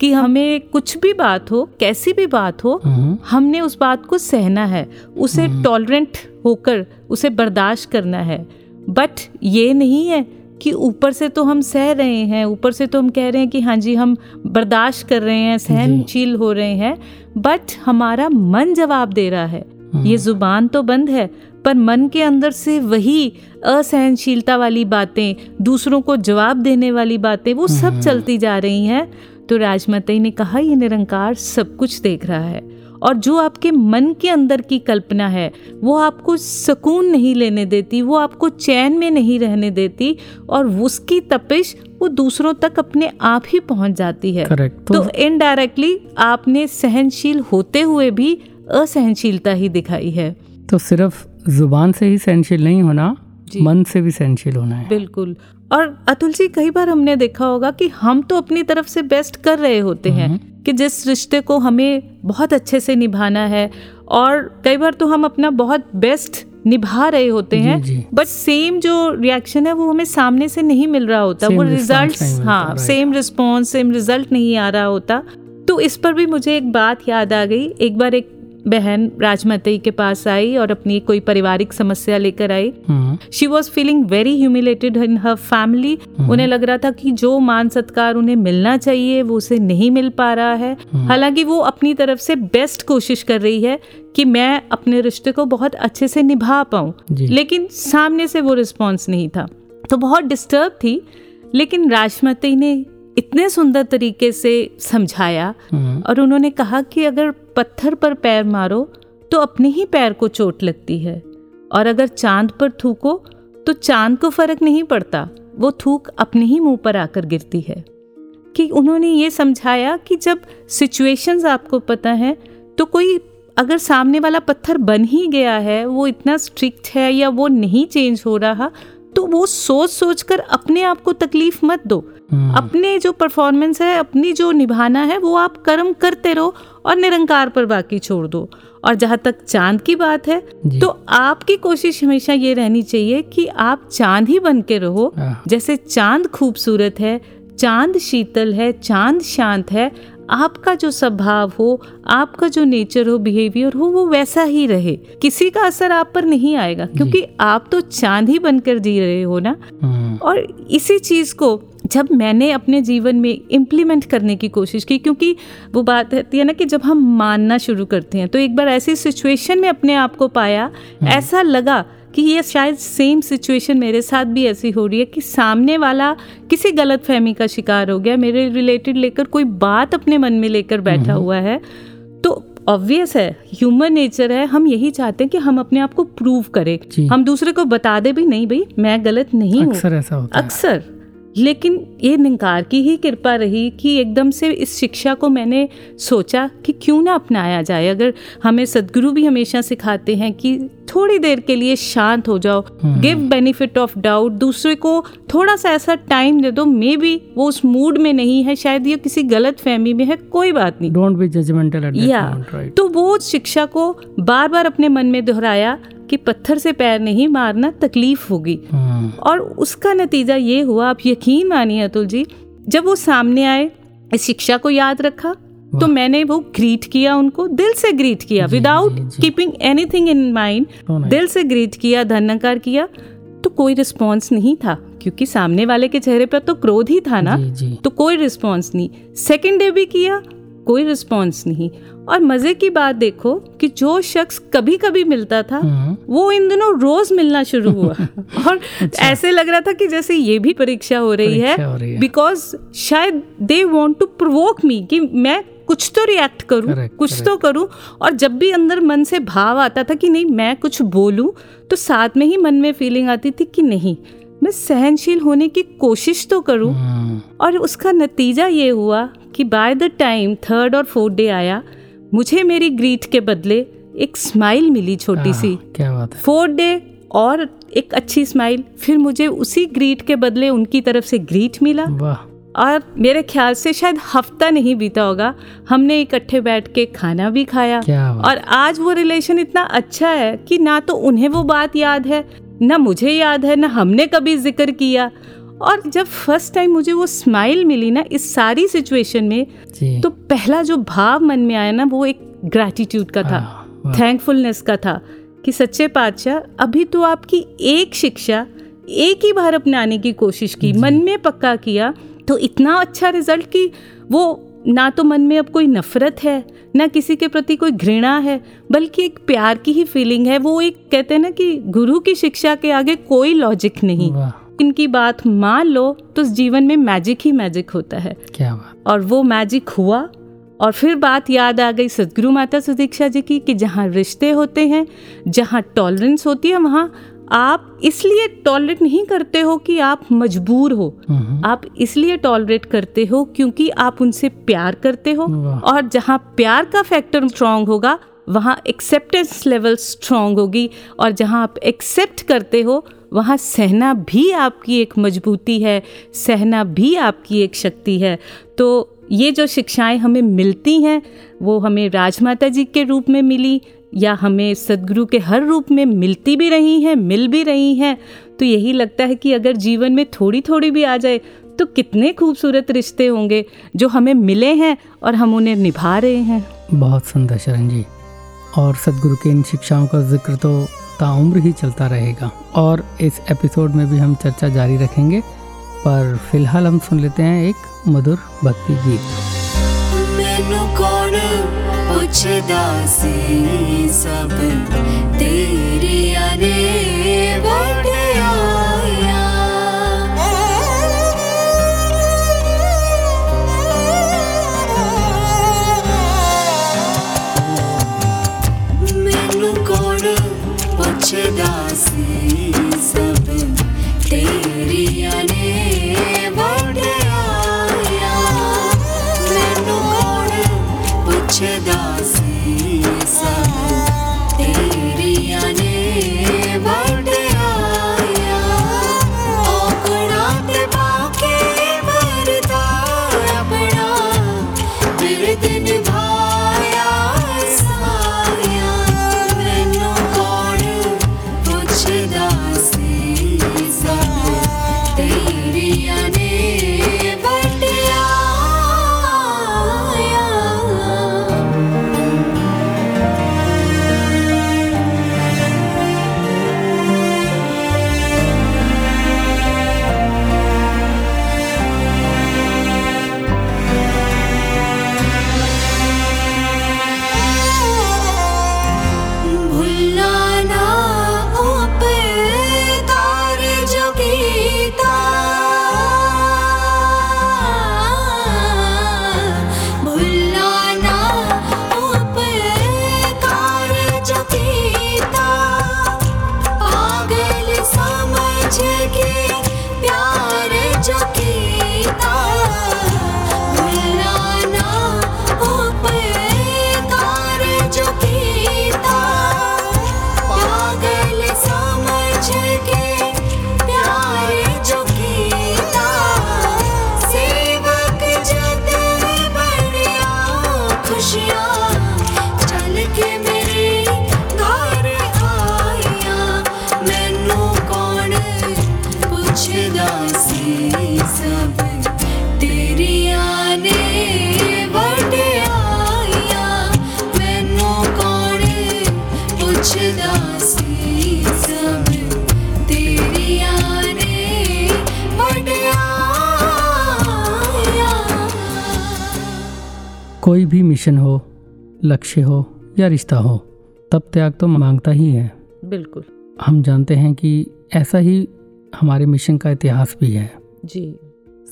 कि हमें कुछ भी बात हो कैसी भी बात हो हम्म, हमने उस बात को सहना है उसे टॉलरेंट होकर उसे बर्दाश्त करना है। बट ये नहीं है कि ऊपर से तो हम सह रहे हैं ऊपर से तो हम कह रहे हैं कि हाँ जी हम बर्दाश्त कर रहे हैं सहनशील हो रहे हैं बट हमारा मन जवाब दे रहा है। ये ज़ुबान तो बंद है पर मन के अंदर से वही असहनशीलता वाली बातें दूसरों को जवाब देने वाली बातें वो सब चलती जा रही हैं। तो राजमती ने कहा ये निरंकार सब कुछ देख रहा है। और जो आपके मन के अंदर की कल्पना है वो आपको सुकून नहीं लेने देती वो आपको चैन में नहीं रहने देती और उसकी तपिश वो दूसरों तक अपने आप ही पहुँच जाती है करेक्ट तो तो इनडायरेक्टली आपने सहनशील होते हुए भी असहनशीलता ही दिखाई है तो सिर्फ़ ज़ुबान से ही सहनशील नहीं होना। मन से भी सहनशील होना है। बिल्कुल। और अतुल जी कई बार हमने देखा होगा कि हम तो अपनी तरफ़ से बेस्ट कर रहे होते हैं कि जिस रिश्ते को हमें बहुत अच्छे से निभाना है और कई बार तो हम अपना बहुत बेस्ट निभा रहे होते जी, हैं जी। बट सेम जो रिएक्शन है वो हमें सामने से नहीं मिल रहा होता। Same वो मिलता, हाँ सेम रिस्पॉन्स सेम रिज़ल्ट नहीं आ रहा होता। तो इस पर भी मुझे एक बात याद आ गई। एक बार एक बहन राजमती के पास आई और अपनी कोई पारिवारिक समस्या लेकर आई। हम्म, she was feeling very humiliated in her family उन्हें लग रहा था कि जो मान सत्कार उन्हें मिलना चाहिए वो उसे नहीं मिल पा रहा है। हालाँकि वो अपनी तरफ़ से बेस्ट कोशिश कर रही है कि मैं अपने रिश्ते को बहुत अच्छे से निभा पाऊँ। लेकिन सामने से वो रिस्पॉन्स नहीं था। तो बहुत डिस्टर्ब थी लेकिन राजमती ने इतने सुंदर तरीके से समझाया हम्म, और उन्होंने कहा कि अगर पत्थर पर पैर मारो तो अपने ही पैर को चोट लगती है। और अगर चाँद पर थूको तो चाँद को फ़र्क नहीं पड़ता वो थूक अपने ही मुँह पर आकर गिरती है। कि उन्होंने ये समझाया कि जब सिचुएशंस आपको पता है तो कोई अगर सामने वाला पत्थर बन ही गया है वो इतना स्ट्रिक्ट है या वो नहीं चेंज हो रहा तो वो सोच सोच कर अपने आप को तकलीफ़ मत दो। अपने जो परफॉर्मेंस है अपनी जो निभाना है वो आप कर्म करते रहो और निरंकार पर बाकी छोड़ दो। और जहाँ तक चाँद की बात है तो आपकी कोशिश हमेशा ये रहनी चाहिए कि आप चाँद ही बन के रहो। हाँ। जैसे चाँद खूबसूरत है चाँद शीतल है चाँद शांत है आपका जो स्वभाव हो आपका जो नेचर हो बिहेवियर हो वो वैसा ही रहे। किसी का असर आप पर नहीं आएगा क्योंकि आप तो चाँद ही बनकर जी रहे हो ना? हम्म, और इसी चीज़ को जब मैंने अपने जीवन में इम्प्लीमेंट करने की कोशिश की क्योंकि वो बात रहती है ना कि जब हम मानना शुरू करते हैं तो एक बार ऐसी सिचुएशन में अपने आप को पाया ऐसा लगा कि ये शायद सेम सिचुएशन मेरे साथ भी ऐसी हो रही है कि सामने वाला किसी गलत फहमी का शिकार हो गया मेरे रिलेटेड लेकर कोई बात अपने मन में लेकर बैठा हुआ है। तो ऑब्वियस है ह्यूमन नेचर है हम यही चाहते हैं कि हम अपने आप को प्रूव करें। हम दूसरे को बता दे भी नहीं भाई मैं गलत नहीं हूँ। अक्सर ऐसा होता है। अक्सर। लेकिन ये निंकार की ही कृपा रही कि एकदम से इस शिक्षा को मैंने सोचा कि क्यों ना अपनाया जाए। अगर हमें सदगुरु भी हमेशा सिखाते हैं कि थोड़ी देर के लिए शांत हो जाओ गिव बेनिफिट ऑफ़ डाउट दूसरे को थोड़ा सा ऐसा टाइम दे दो मे बी वो उस मूड में नहीं है शायद ये किसी गलत फहमी में है कोई बात नहीं। डोंट बी जजमेंटल या तो वो शिक्षा को बार बार अपने मन में दोहराया कि पत्थर से पैर नहीं मारना तकलीफ़ होगी। हम्म, और उसका नतीजा ये हुआ आप यकीन मानिए अतुल जी जब वो सामने आए इस शिक्षा को याद रखा तो मैंने वो ग्रीट किया उनको दिल से ग्रीट किया without. Keeping anything in mind दिल से ग्रीट किया धन्यकार किया तो कोई रिस्पॉन्स नहीं था क्योंकि सामने वाले के चेहरे पर तो क्रोध ही था ना जी जी। तो कोई रिस्पॉन्स नहीं। सेकेंड डे भी किया कोई रिस्पॉन्स नहीं और मज़े की बात देखो कि जो शख्स कभी कभी मिलता था हम्म, वो इन दिनों रोज मिलना शुरू हुआ और अच्छा। ऐसे लग रहा था कि जैसे ये भी परीक्षा हो रही अच्छा। है। बिकॉज़ शायद they want to provoke me कि मैं कुछ तो रिएक्ट करूँ Correct, कुछ correct. तो करूँ और जब भी अंदर मन से भाव आता था कि नहीं मैं कुछ बोलूँ तो साथ में ही मन में फीलिंग आती थी कि नहीं मैं सहनशील होने की कोशिश तो करूँ। हम्म, और उसका नतीजा ये हुआ कि बाय द टाइम थर्ड और फोर्थ डे आया मुझे मेरी ग्रीट के बदले एक स्माइल मिली छोटी सी। हाँ, क्या बात है। फोर्थ डे और एक अच्छी स्माइल फिर मुझे उसी ग्रीट के बदले उनकी तरफ़ से ग्रीट मिला। वाह। और मेरे ख्याल से शायद हफ़्ता नहीं बीता होगा हमने इकट्ठे बैठ के खाना भी खाया। क्या और आज वो रिलेशन इतना अच्छा है कि ना तो उन्हें वो बात याद है ना मुझे याद है ना हमने कभी ज़िक्र किया। और जब फ़र्स्ट टाइम मुझे वो स्माइल मिली ना इस सारी सिचुएशन में जी। तो पहला जो भाव मन में आया ना वो एक ग्रैटिट्यूड का था हाँ, थैंकफुलनेस का था कि सच्चे पातशाह अभी तो आपकी एक शिक्षा एक ही बार अपनाने की कोशिश की मन में पक्का किया तो इतना अच्छा रिज़ल्ट कि वो ना तो मन में अब कोई नफरत है ना किसी के प्रति कोई घृणा है बल्कि एक प्यार की ही फीलिंग है। वो एक कहते हैं ना कि गुरु की शिक्षा के आगे कोई लॉजिक नहीं। इनकी बात मान लो तो इस जीवन में मैजिक ही मैजिक होता है। क्या बात। और वो मैजिक हुआ और फिर बात याद आ गई सदगुरु माता सुदीक्षा जी की कि जहाँ रिश्ते होते हैं जहाँ टॉलरेंस होती है वहाँ आप इसलिए टॉलरेट नहीं करते हो कि आप मजबूर हो। हम्म, आप इसलिए टॉलरेट करते हो क्योंकि आप उनसे प्यार करते हो और जहाँ प्यार का फैक्टर स्ट्रांग होगा वहाँ एक्सेप्टेंस लेवल स्ट्रांग होगी और जहाँ आप एक्सेप्ट करते हो वहाँ सहना भी आपकी एक मजबूती है सहना भी आपकी एक शक्ति है। तो ये जो शिक्षाएँ हमें मिलती हैं वो हमें राजमाता जी के रूप में मिली या हमें सदगुरु के हर रूप में मिलती भी रही हैं मिल भी रही हैं तो यही लगता है कि अगर जीवन में थोड़ी थोड़ी भी आ जाए तो कितने खूबसूरत रिश्ते होंगे जो हमें मिले हैं और हम उन्हें निभा रहे हैं। बहुत सुंदर शरण जी। और सदगुरु के इन शिक्षाओं का ज़िक्र तो ताउम्र ही चलता रहेगा। और इस एपिसोड में भी हम चर्चा जारी रखेंगे पर फ़िलहाल हम सुन लेते हैं एक मधुर भक्ति गीत। ਪੁੱਛਦਾ ਸੀ ਸਭ। ਤੇਰੀਆਂ ਨੇ ਵਡਿਆਇਆ ਮੈਨੂੰ ਕੌਣ ਪੁੱਛਦਾ? मिशन हो लक्ष्य हो या रिश्ता हो तब त्याग तो माँगता ही है। बिल्कुल। हम जानते हैं कि ऐसा ही हमारे मिशन का इतिहास भी है। जी।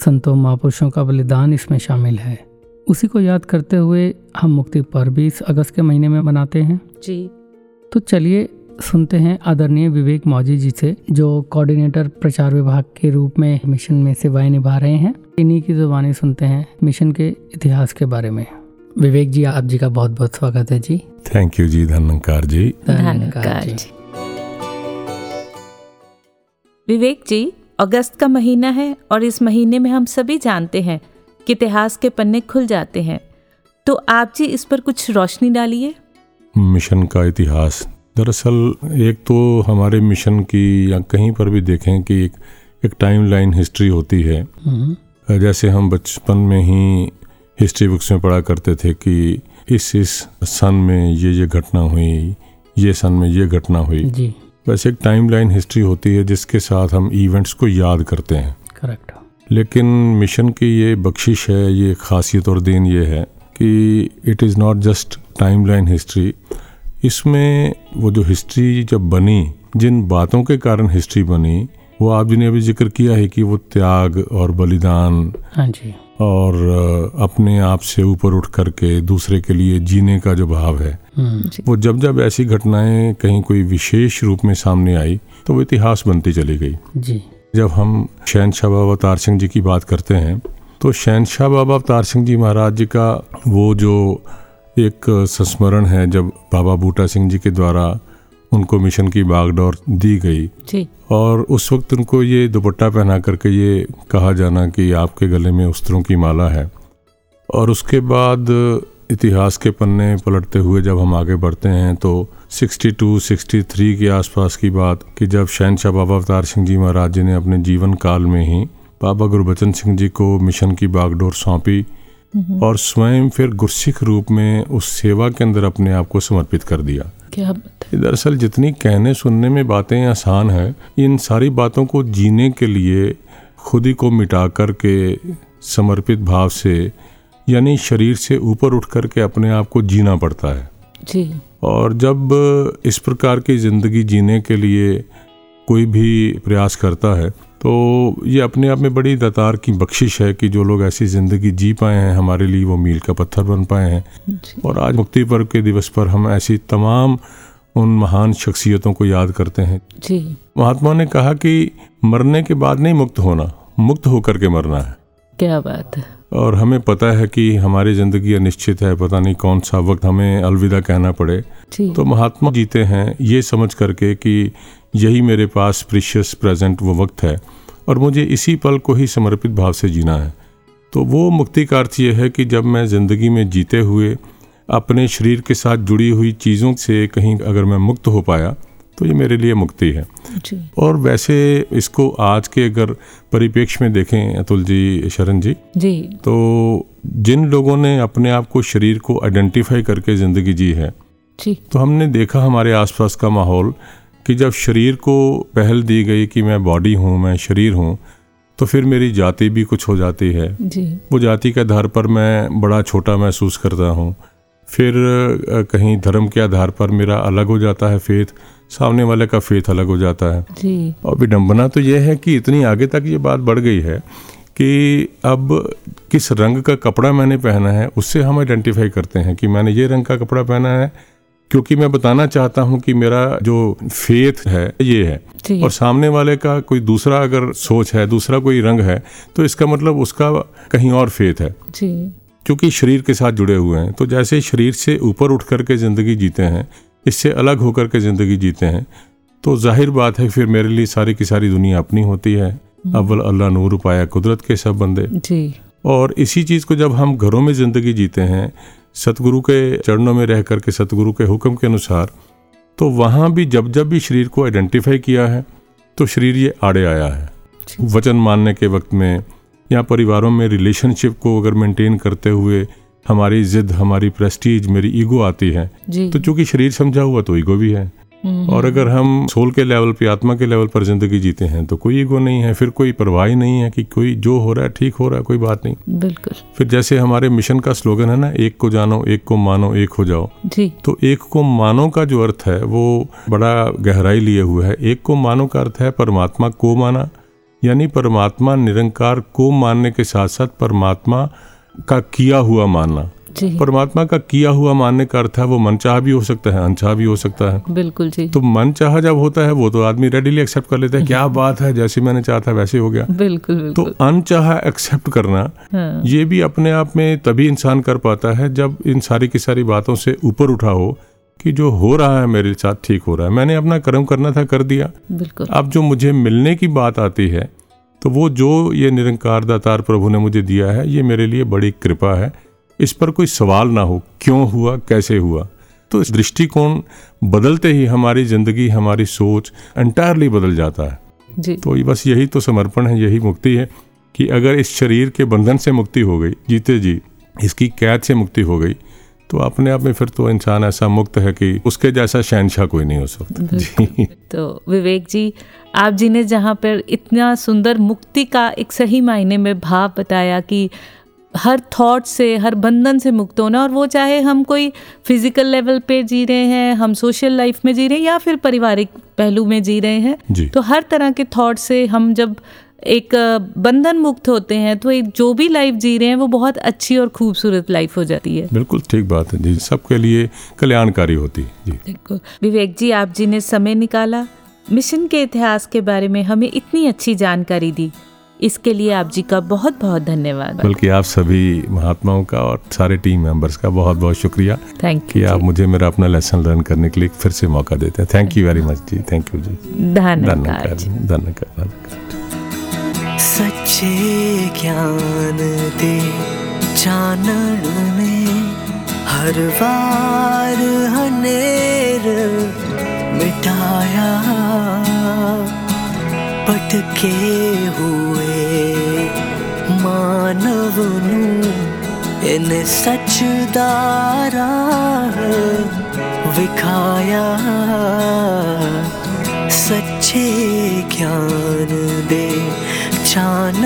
संतों महापुरुषों का बलिदान इसमें शामिल है। उसी को याद करते हुए हम मुक्ति पर्व इस अगस्त के महीने में मनाते हैं। जी। तो चलिए सुनते हैं आदरणीय विवेक मौजी जी से जो कोऑर्डिनेटर प्रचार विभाग के रूप में मिशन में सेवाएँ निभा रहे हैं। इन्हीं की जुबानी सुनते हैं मिशन के इतिहास के बारे में। विवेक जी आप जी का बहुत बहुत स्वागत है जी। थैंक यू जी धनंकार जी। धन्यवाद जी। विवेक जी अगस्त का महीना है और इस महीने में हम सभी जानते हैं कि इतिहास के पन्ने खुल जाते हैं। तो आप जी इस पर कुछ रोशनी डालिए। मिशन का इतिहास। दरअसल एक तो हमारे मिशन की या कहीं पर भी देखें कि एक, एक टाइम लाइन हिस्ट्री होती है। हम्म, जैसे हम बचपन में ही हिस्ट्री बुक्स में पढ़ा करते थे कि इस इस सन में ये ये घटना हुई ये सन में ये घटना हुई। जी। वैसे एक टाइम हिस्ट्री होती है जिसके साथ हम इवेंट्स को याद करते हैं। करेक्ट लेकिन मिशन की ये बख्शिश है ये खासियत और देन ये है कि it is not just timeline history इसमें वो जो हिस्ट्री जब बनी जिन बातों के कारण हिस्ट्री बनी वो आप जी ने अभी ज़िक्र किया है कि वो त्याग और बलिदान हाँ जी। और अपने आप से ऊपर उठ करके दूसरे के लिए जीने का जो भाव है हम्म, वो जब जब ऐसी घटनाएँ कहीं कोई विशेष रूप में सामने आई तो वो इतिहास बनती चली गई। जी। जब हम शहनशाह बाबा अवतार सिंह जी की बात करते हैं तो शहनशाह बाबा अवतार सिंह जी महाराज जी का वो जो एक संस्मरण है जब बाबा बूटा सिंह जी के द्वारा उनको मिशन की बागडोर दी गई। और उस वक्त उनको ये दुपट्टा पहना करके ये कहा जाना कि आपके गले में उस्त्रों की माला है। और उसके बाद इतिहास के पन्ने पलटते हुए जब हम आगे बढ़ते हैं तो 62 63 के आसपास की बात कि जब शहनशाह बाबा अवतार सिंह जी महाराज जी ने अपने जीवन काल में ही बाबा गुरबचन सिंह जी को मिशन की बागडोर सौंपी और स्वयं फिर गुरसिख रूप में उस सेवा के अंदर अपने आप को समर्पित कर दिया। क्या दरअसल जितनी कहने सुनने में बातें आसान है इन सारी बातों को जीने के लिए खुद ही को मिटा कर के समर्पित भाव से यानी शरीर से ऊपर उठ कर के अपने आप को जीना पड़ता है। जी। और जब इस प्रकार की ज़िंदगी जीने के लिए कोई भी प्रयास करता है तो ये अपने आप में बड़ी दतार की बख्शिश है कि जो लोग ऐसी ज़िंदगी जी पाए हैं हमारे लिए वो मील का पत्थर बन पाए हैं। और आज मुक्ति पर्व के दिवस पर हम ऐसी तमाम उन महान शख्सियतों को याद करते हैं। जी। महात्मा ने कहा कि मरने के बाद नहीं मुक्त होना मुक्त होकर के मरना है। क्या बात है। और हमें पता है कि हमारी ज़िंदगी अनिश्चित है पता नहीं कौन सा वक्त हमें अलविदा कहना पड़े। तो महात्मा जीते हैं ये समझ करके कि यही मेरे पास प्रिशियस प्रेजेंट वो वक्त है और मुझे इसी पल को ही समर्पित भाव से जीना है। तो वो मुक्ति का अर्थ ये है कि जब मैं ज़िंदगी में जीते हुए अपने शरीर के साथ जुड़ी हुई चीज़ों से कहीं अगर मैं मुक्त हो पाया तो ये मेरे लिए मुक्ति है। और वैसे इसको आज के अगर परिप्रेक्ष्य में देखें अतुल जी शरण जी जी। तो जिन लोगों ने अपने आप को शरीर को आइडेंटिफाई करके ज़िंदगी जी है जी। तो हमने देखा हमारे आसपास का माहौल कि जब शरीर को पहल दी गई कि मैं बॉडी हूँ मैं शरीर हूँ तो फिर मेरी जाति भी कुछ हो जाती है। जी। वो जाति के आधार पर मैं बड़ा छोटा महसूस करता हूँ। फिर कहीं धर्म के आधार पर मेरा अलग हो जाता है फेथ सामने वाले का फेथ अलग हो जाता है। जी। और विडम्बना तो यह है कि इतनी आगे तक ये बात बढ़ गई है कि अब किस रंग का कपड़ा मैंने पहना है उससे हम आइडेंटिफाई करते हैं कि मैंने ये रंग का कपड़ा पहना है क्योंकि मैं बताना चाहता हूँ कि मेरा जो फेथ है ये है। और सामने वाले का कोई दूसरा अगर सोच है दूसरा कोई रंग है तो इसका मतलब उसका कहीं और फेथ है। जी। क्योंकि शरीर के साथ जुड़े हुए हैं तो जैसे शरीर से ऊपर उठ करके ज़िंदगी जीते हैं इससे अलग होकर के ज़िंदगी जीते हैं। तो ज़ाहिर बात है फिर मेरे लिए सारी की सारी दुनिया अपनी होती है। अव्वल अल्लाह नूर पाया कुदरत के सब बंदे। जी। और इसी चीज़ को जब हम घरों में ज़िंदगी जीते हैं सतगुरु के चरणों में रह करके सतगुरु के हुक्म के अनुसार तो वहाँ भी जब जब भी शरीर को आइडेंटिफाई किया है तो शरीर ये आड़े आया है। वचन मानने के वक्त में या परिवारों में रिलेशनशिप को अगर मेंटेन करते हुए हमारी जिद हमारी प्रेस्टीज मेरी ईगो आती है। जी। तो चूँकि शरीर समझा हुआ तो ईगो भी है। और अगर हम सोल के लेवल पे आत्मा के लेवल पर ज़िंदगी जीते हैं तो कोई ईगो नहीं है फिर कोई परवाह ही नहीं है कि कोई जो हो रहा है ठीक हो रहा है कोई बात नहीं। बिल्कुल। फिर जैसे हमारे मिशन का स्लोगन है ना एक को जानो एक को मानो एक हो जाओ। जी। तो एक को मानो का जो अर्थ है वो बड़ा गहराई लिए हुए है। एक को मानो का अर्थ है परमात्मा को माना यानी परमात्मा निरंकार को मानने के साथ साथ परमात्मा का किया हुआ मानना। परमात्मा का किया हुआ मानने का अर्थ है वो मनचाह भी हो सकता है अनचाह भी हो सकता है। बिल्कुल जी। तो मन चाह जब होता है वो तो आदमी रेडिली एक्सेप्ट कर लेता है क्या बात है जैसे मैंने चाहा था वैसे हो गया। बिल्कुल बिल्कुल। तो अनचाह एक्सेप्ट करना हाँ। ये भी अपने आप में तभी इंसान कर पाता है जब इन सारी की सारी बातों से ऊपर उठा हो कि जो हो रहा है मेरे साथ ठीक हो रहा है। मैंने अपना कर्म करना था कर दिया। बिल्कुल। अब जो मुझे मिलने की बात आती है तो वो जो ये निरंकार दातार प्रभु ने मुझे दिया है ये मेरे लिए बड़ी कृपा है। इस पर कोई सवाल ना हो क्यों हुआ कैसे हुआ? तो इस दृष्टिकोण बदलते ही हमारी ज़िंदगी हमारी सोच एंटायरली बदल जाता है। जी। तो बस यही तो समर्पण है यही मुक्ति है कि अगर इस शरीर के बंधन से मुक्ति हो गई जीते जी इसकी कैद से मुक्ति हो गई तो अपने आप में फिर तो इंसान ऐसा मुक्त है कि उसके जैसा शहनशाह कोई नहीं हो सकता। जी। तो विवेक जी आप जी ने जहाँ पर इतना सुंदर मुक्ति का एक सही मायने में भाव बताया कि हर थॉट से हर बंधन से मुक्त होना और वो चाहे हम कोई फ़िज़िकल लेवल पे जी रहे हैं हम सोशल लाइफ में जी रहे हैं या फिर पारिवारिक पहलू में जी रहे हैं जी। तो हर तरह के थॉट से हम जब एक बंधन मुक्त होते हैं तो एक जो भी लाइफ जी रहे हैं वो बहुत अच्छी और खूबसूरत लाइफ हो जाती है। बिल्कुल ठीक बात है जी। सबके लिए कल्याणकारी होती है जी। बिल्कुल। विवेक जी आप जी ने समय निकाला। मिशन के इतिहास के बारे में हमें इतनी अच्छी जानकारी दी। इसके लिए आप जी का बहुत बहुत धन्यवाद। बल्कि आप सभी महात्माओं का और सारे टीम मेंबर्स का बहुत बहुत शुक्रिया थैंक कि यू आप मुझे मेरा अपना लेसन लर्न करने के लिए फिर से मौका देते हैं। Thank you very much ji. Thank you जी। धन्यवाद। धन्यवाद। सच्चे ज्ञान दे में हर वार हनेर हुए मानू सच दारा विखाया। सच्चे ज्ञान दे चे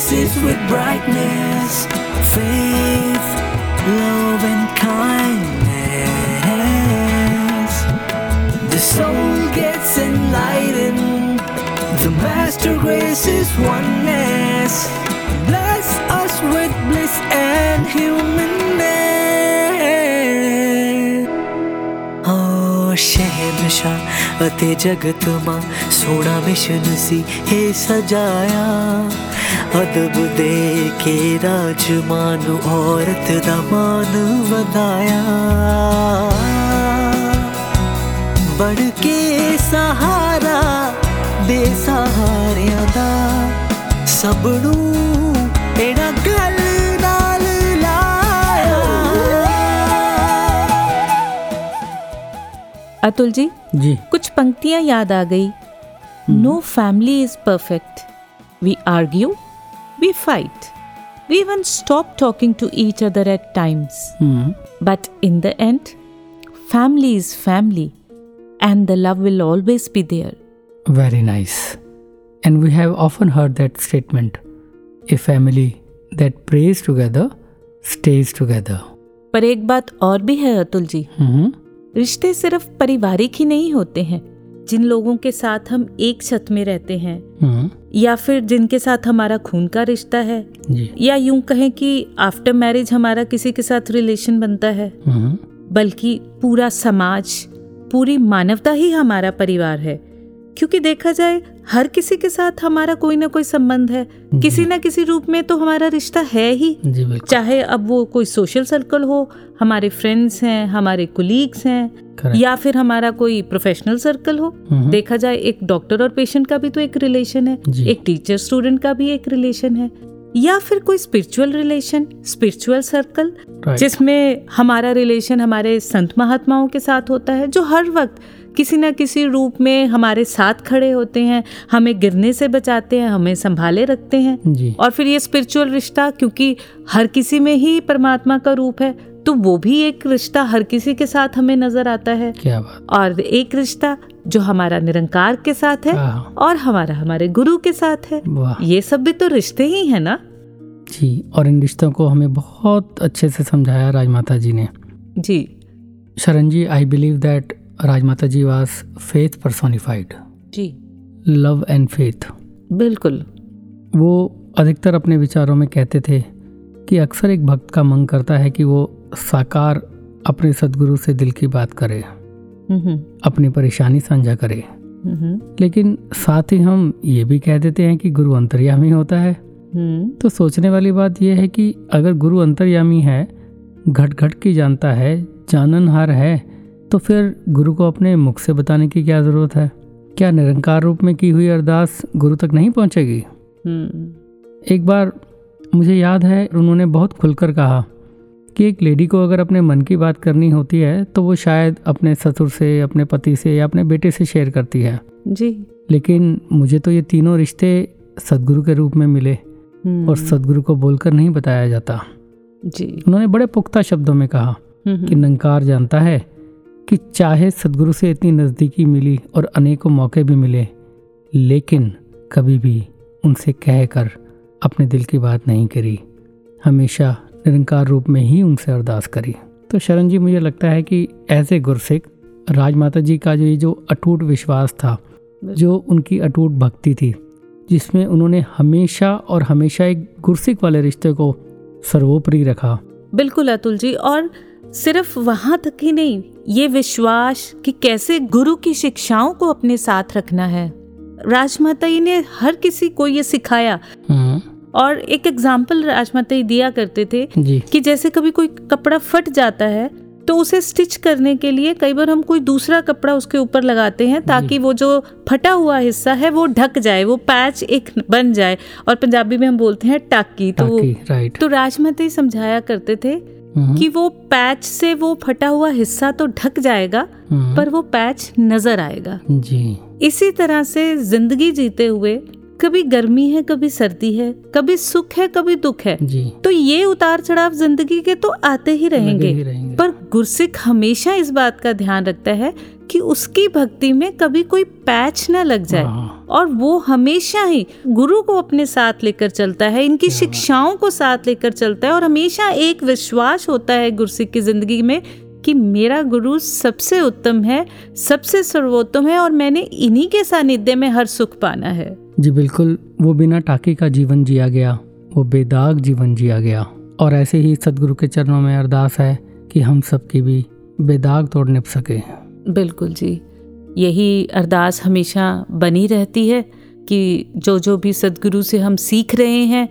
master graces with brightness, faith, love, and kindness. The soul gets enlightened. The master graces oneness. Bless us with bliss and humanness. ਹਾਂ ਸ਼ਹਿਨਸ਼ਾਹ ਅਤੇ ਜਗਤ ਮਾਂ ਸੋਹਣਾ ਮਿਸ਼ਨ ਸੀ ਇਹ ਸਜਾਇਆ अदब दे के राजमान औरत दा मान बढ़ के सहारा बेसहारियाँ दा। सबनू एड़ा गल अतुल जी जी। कुछ पंक्तियाँ याद आ गई। No family is perfect we argue We fight we even stop talking to each other at times hmm But in the end, family is family, and the love will always be there. Very nice. And we have often heard that statement a family that prays together stays together. पर एक बात और भी है अतुल जी हम्म रिश्ते सिर्फ पारिवारिक ही नहीं होते हैं जिन लोगों के साथ हम एक छत में रहते हैं हम्म। या फिर जिनके साथ हमारा खून का रिश्ता है जी। या यूँ कहें कि आफ्टर मैरिज हमारा किसी के साथ रिलेशन बनता है हम्म। बल्कि पूरा समाज पूरी मानवता ही हमारा परिवार है। क्योंकि देखा जाए हर किसी के साथ हमारा कोई ना कोई संबंध है। किसी ना किसी रूप में तो हमारा रिश्ता है ही। चाहे अब वो कोई सोशल सर्कल हो हमारे फ्रेंड्स हैं हमारे कुलीग्स हैं या फिर हमारा कोई प्रोफेशनल सर्कल हो। हम्म। देखा जाए एक डॉक्टर और पेशेंट का भी तो एक रिलेशन है एक टीचर स्टूडेंट का भी एक रिलेशन है या फिर कोई स्पिरिचुअल रिलेशन स्पिरिचुअल सर्कल. जिसमें हमारा रिलेशन हमारे संत महात्माओं के साथ होता है जो हर वक्त किसी ना किसी रूप में हमारे साथ खड़े होते हैं हमें गिरने से बचाते हैं हमें संभाले रखते हैं। और फिर ये स्पिरिचुअल रिश्ता क्योंकि हर किसी में ही परमात्मा का रूप है तो वो भी एक रिश्ता हर किसी के साथ हमें नज़र आता है। क्या बात। और एक रिश्ता जो हमारा निरंकार के साथ है। और हमारा हमारे गुरु के साथ है। ये सब भी तो रिश्ते ही है ना? जी और इन रिश्तों को हमें बहुत अच्छे से समझाया राजमाता जी ने। जी। शरण जी I believe that Rajmata ji was faith personified ji. Love and faith बिल्कुल। वो अधिकतर अपने विचारों में कहते थे कि अक्सर एक भक्त का मन करता है कि वो साकार अपने सदगुरु से दिल की बात करे अपनी परेशानी साझा करे। लेकिन साथ ही हम ये भी कह देते हैं कि गुरु अंतर्यामी होता है। हम्म। तो सोचने वाली बात यह है कि अगर गुरु अंतर्यामी है घट घट की जानता है जाननहार है तो फिर गुरु को अपने मुख से बताने की क्या ज़रूरत है? क्या निरंकार रूप में की हुई अरदास गुरु तक नहीं पहुंचेगी? हम्म। एक बार मुझे याद है उन्होंने बहुत खुलकर कहा कि एक लेडी को अगर अपने मन की बात करनी होती है तो वो शायद अपने ससुर से अपने पति से या अपने बेटे से शेयर करती है। जी। लेकिन मुझे तो ये तीनों रिश्ते सदगुरु के रूप में मिले हम्म, और सदगुरु को बोलकर नहीं बताया जाता। जी। उन्होंने बड़े पुख्ता शब्दों में कहा हम्म, कि नंकार जानता है कि चाहे सदगुरु से इतनी नज़दीकी मिली और अनेकों मौके भी मिले, लेकिन कभी भी उनसे कह कर अपने दिल की बात नहीं करी। हमेशा निरंकार रूप में ही उनसे अरदास करी। तो शरण जी, मुझे लगता है कि ऐसे गुरसिख राजमाता जी का जो ये जो अटूट विश्वास था, जो उनकी अटूट भक्ति थी, जिसमें उन्होंने हमेशा और हमेशा एक गुरसिख वाले रिश्ते को सर्वोपरि रखा। बिल्कुल अतुल जी, और सिर्फ़ वहाँ तक ही नहीं ये विश्वास कि कैसे गुरु की शिक्षाओं को अपने साथ रखना है। राजमाता जी ने हर किसी को ये सिखाया। हम्म, और एक एग्ज़ाम्पल राजमाता जी दिया करते थे कि जैसे कभी कोई कपड़ा फट जाता है तो उसे स्टिच करने के लिए कई बार हम कोई दूसरा कपड़ा उसके ऊपर लगाते हैं ताकि वो जो फटा हुआ हिस्सा है वो ढक जाए वो पैच एक बन जाए। और पंजाबी में हम बोलते हैं टाकी तो राइट तो राजमाता समझाया करते थे कि वो पैच से वो फटा हुआ हिस्सा तो ढक जाएगा हम्म, पर वो पैच नज़र आएगा। जी। इसी तरह से ज़िंदगी जीते हुए कभी गर्मी है कभी सर्दी है कभी सुख है कभी दुख है जी। तो ये उतार चढ़ाव ज़िंदगी के तो आते ही रहेंगे ही रहेंगे। पर गुरसिख हमेशा इस बात का ध्यान रखता है कि उसकी भक्ति में कभी कोई पैच न लग जाए। हाँ, और वो हमेशा ही गुरु को अपने साथ लेकर चलता है इनकी शिक्षाओं को साथ लेकर चलता है और हमेशा एक विश्वास होता है गुरसिख की ज़िंदगी में कि मेरा गुरु सबसे उत्तम है सबसे सर्वोत्तम है और मैंने इन्हीं के सानिध्य में हर सुख पाना है। जी बिल्कुल, वो बिना टाके का जीवन जिया गया, वो बेदाग जीवन जिया गया। और ऐसे ही सदगुरु के चरणों में अरदास है कि हम सबकी भी बेदाग तोड़ निप सके। बिल्कुल जी, यही अरदास हमेशा बनी रहती है कि जो जो भी सदगुरु से हम सीख रहे हैं,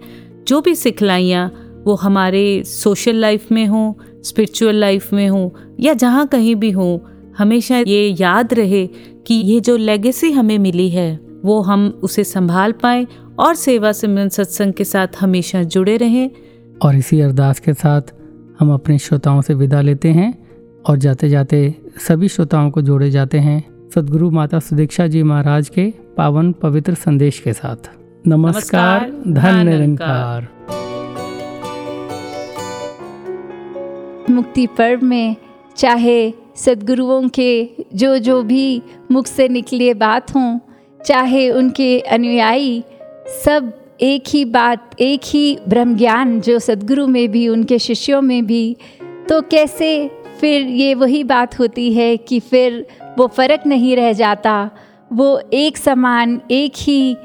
जो भी सिखलाइयाँ, वो हमारे सोशल लाइफ में हों, स्पिरिचुअल लाइफ में हों, या जहाँ कहीं भी हों, हमेशा ये याद रहे कि ये जो लेगेसी हमें मिली है वो हम उसे संभाल पाएँ और सेवा सिमरन सत्संग के साथ हमेशा जुड़े रहें। और इसी अरदास के साथ हम अपने श्रोताओं से विदा लेते हैं और जाते जाते सभी श्रोताओं को जोड़े जाते हैं सदगुरु माता सुदीक्षा जी महाराज के पावन पवित्र संदेश के साथ। नमस्कार नमस्कार, धन धन निरंकार मुक्ति पर्व में चाहे सदगुरुओं के जो जो भी मुख से निकले बात हों चाहे उनके अनुयायी सब एक ही बात, एक ही ब्रह्म ज्ञान जो सदगुरु में भी, उनके शिष्यों में भी तो कैसे फिर ये वही बात होती है कि फिर वो फ़र्क नहीं रह जाता? वो एक समान, एक ही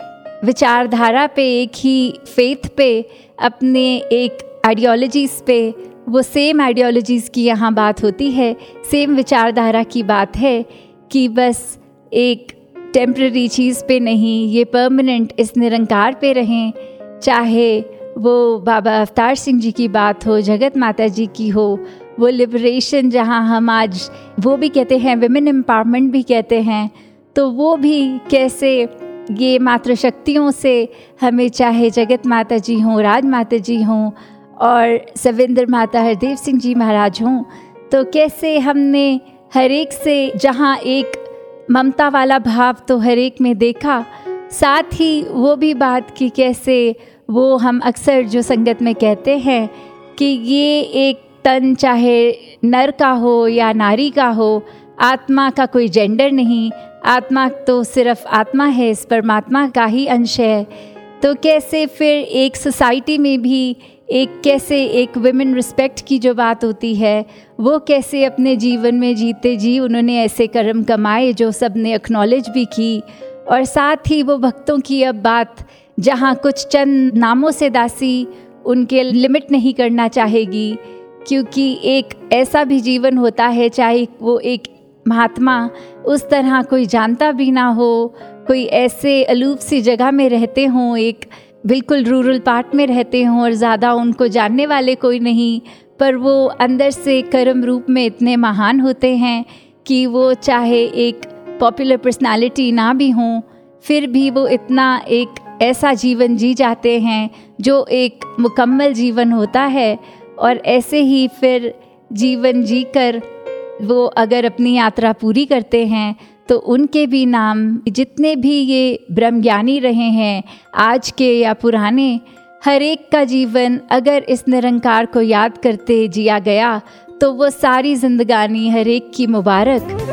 विचारधारा पे, एक ही फेथ पे, अपने एक आइडियोलॉजीज़ पे, वो सेम आइडियोलॉजीज़ की यहाँ बात होती है सेम विचारधारा की बात है कि बस एक टेम्प्ररी चीज़ पे नहीं ये परमानेंट इस निरंकार पे रहें चाहे वो बाबा अवतार सिंह जी की बात हो जगत माता जी की हो वो लिबरेशन जहाँ हम आज वो भी कहते हैं विमेन एम्पावरमेंट भी कहते हैं तो वो भी कैसे ये मातृशक्तियों से हमें चाहे जगत माता जी हों राज माता जी हों और सविंदर माता हरदेव सिंह जी महाराज हों तो कैसे हमने हर एक से जहाँ एक ममता वाला भाव तो हर एक में देखा। साथ ही वो भी बात कि कैसे वो हम अक्सर जो संगत में कहते हैं कि ये एक तन चाहे नर का हो या नारी का हो, आत्मा का कोई जेंडर नहीं, आत्मा तो सिर्फ़ आत्मा है, इस परमात्मा का ही अंश है। तो कैसे फिर एक सोसाइटी में भी एक कैसे एक वुमेन रिस्पेक्ट की जो बात होती है, वो कैसे अपने जीवन में जीते जी, उन्होंने ऐसे कर्म कमाए जो सबने एक्नॉलेज भी की। और साथ ही वो भक्तों की अब बात, जहाँ कुछ चंद नामों से दासी, उनके लिमिट नहीं करना चाहेगी, क्योंकि एक ऐसा भी जीवन होता है, चाहे वो एक महात्मा उस तरह कोई जानता भी ना हो, कोई ऐसे अलूप सी जगह में रहते हों, एक बिल्कुल रूरल पार्ट में रहते हों और ज़्यादा उनको जानने वाले कोई नहीं, पर वो अंदर से कर्म रूप में इतने महान होते हैं कि वो चाहे एक पॉपुलर पर्सनालिटी ना भी हों, फिर भी वो इतना एक ऐसा जीवन जी जाते हैं जो एक मुकम्मल जीवन होता है और ऐसे ही फिर जीवन जीकर वो अगर अपनी यात्रा पूरी करते हैं तो उनके भी नाम, जितने भी ये ब्रह्मज्ञानी रहे हैं, आज के या पुराने, हर एक का जीवन अगर इस निरंकार को याद करते जिया गया तो वो सारी जिंदगानी हर एक की मुबारक।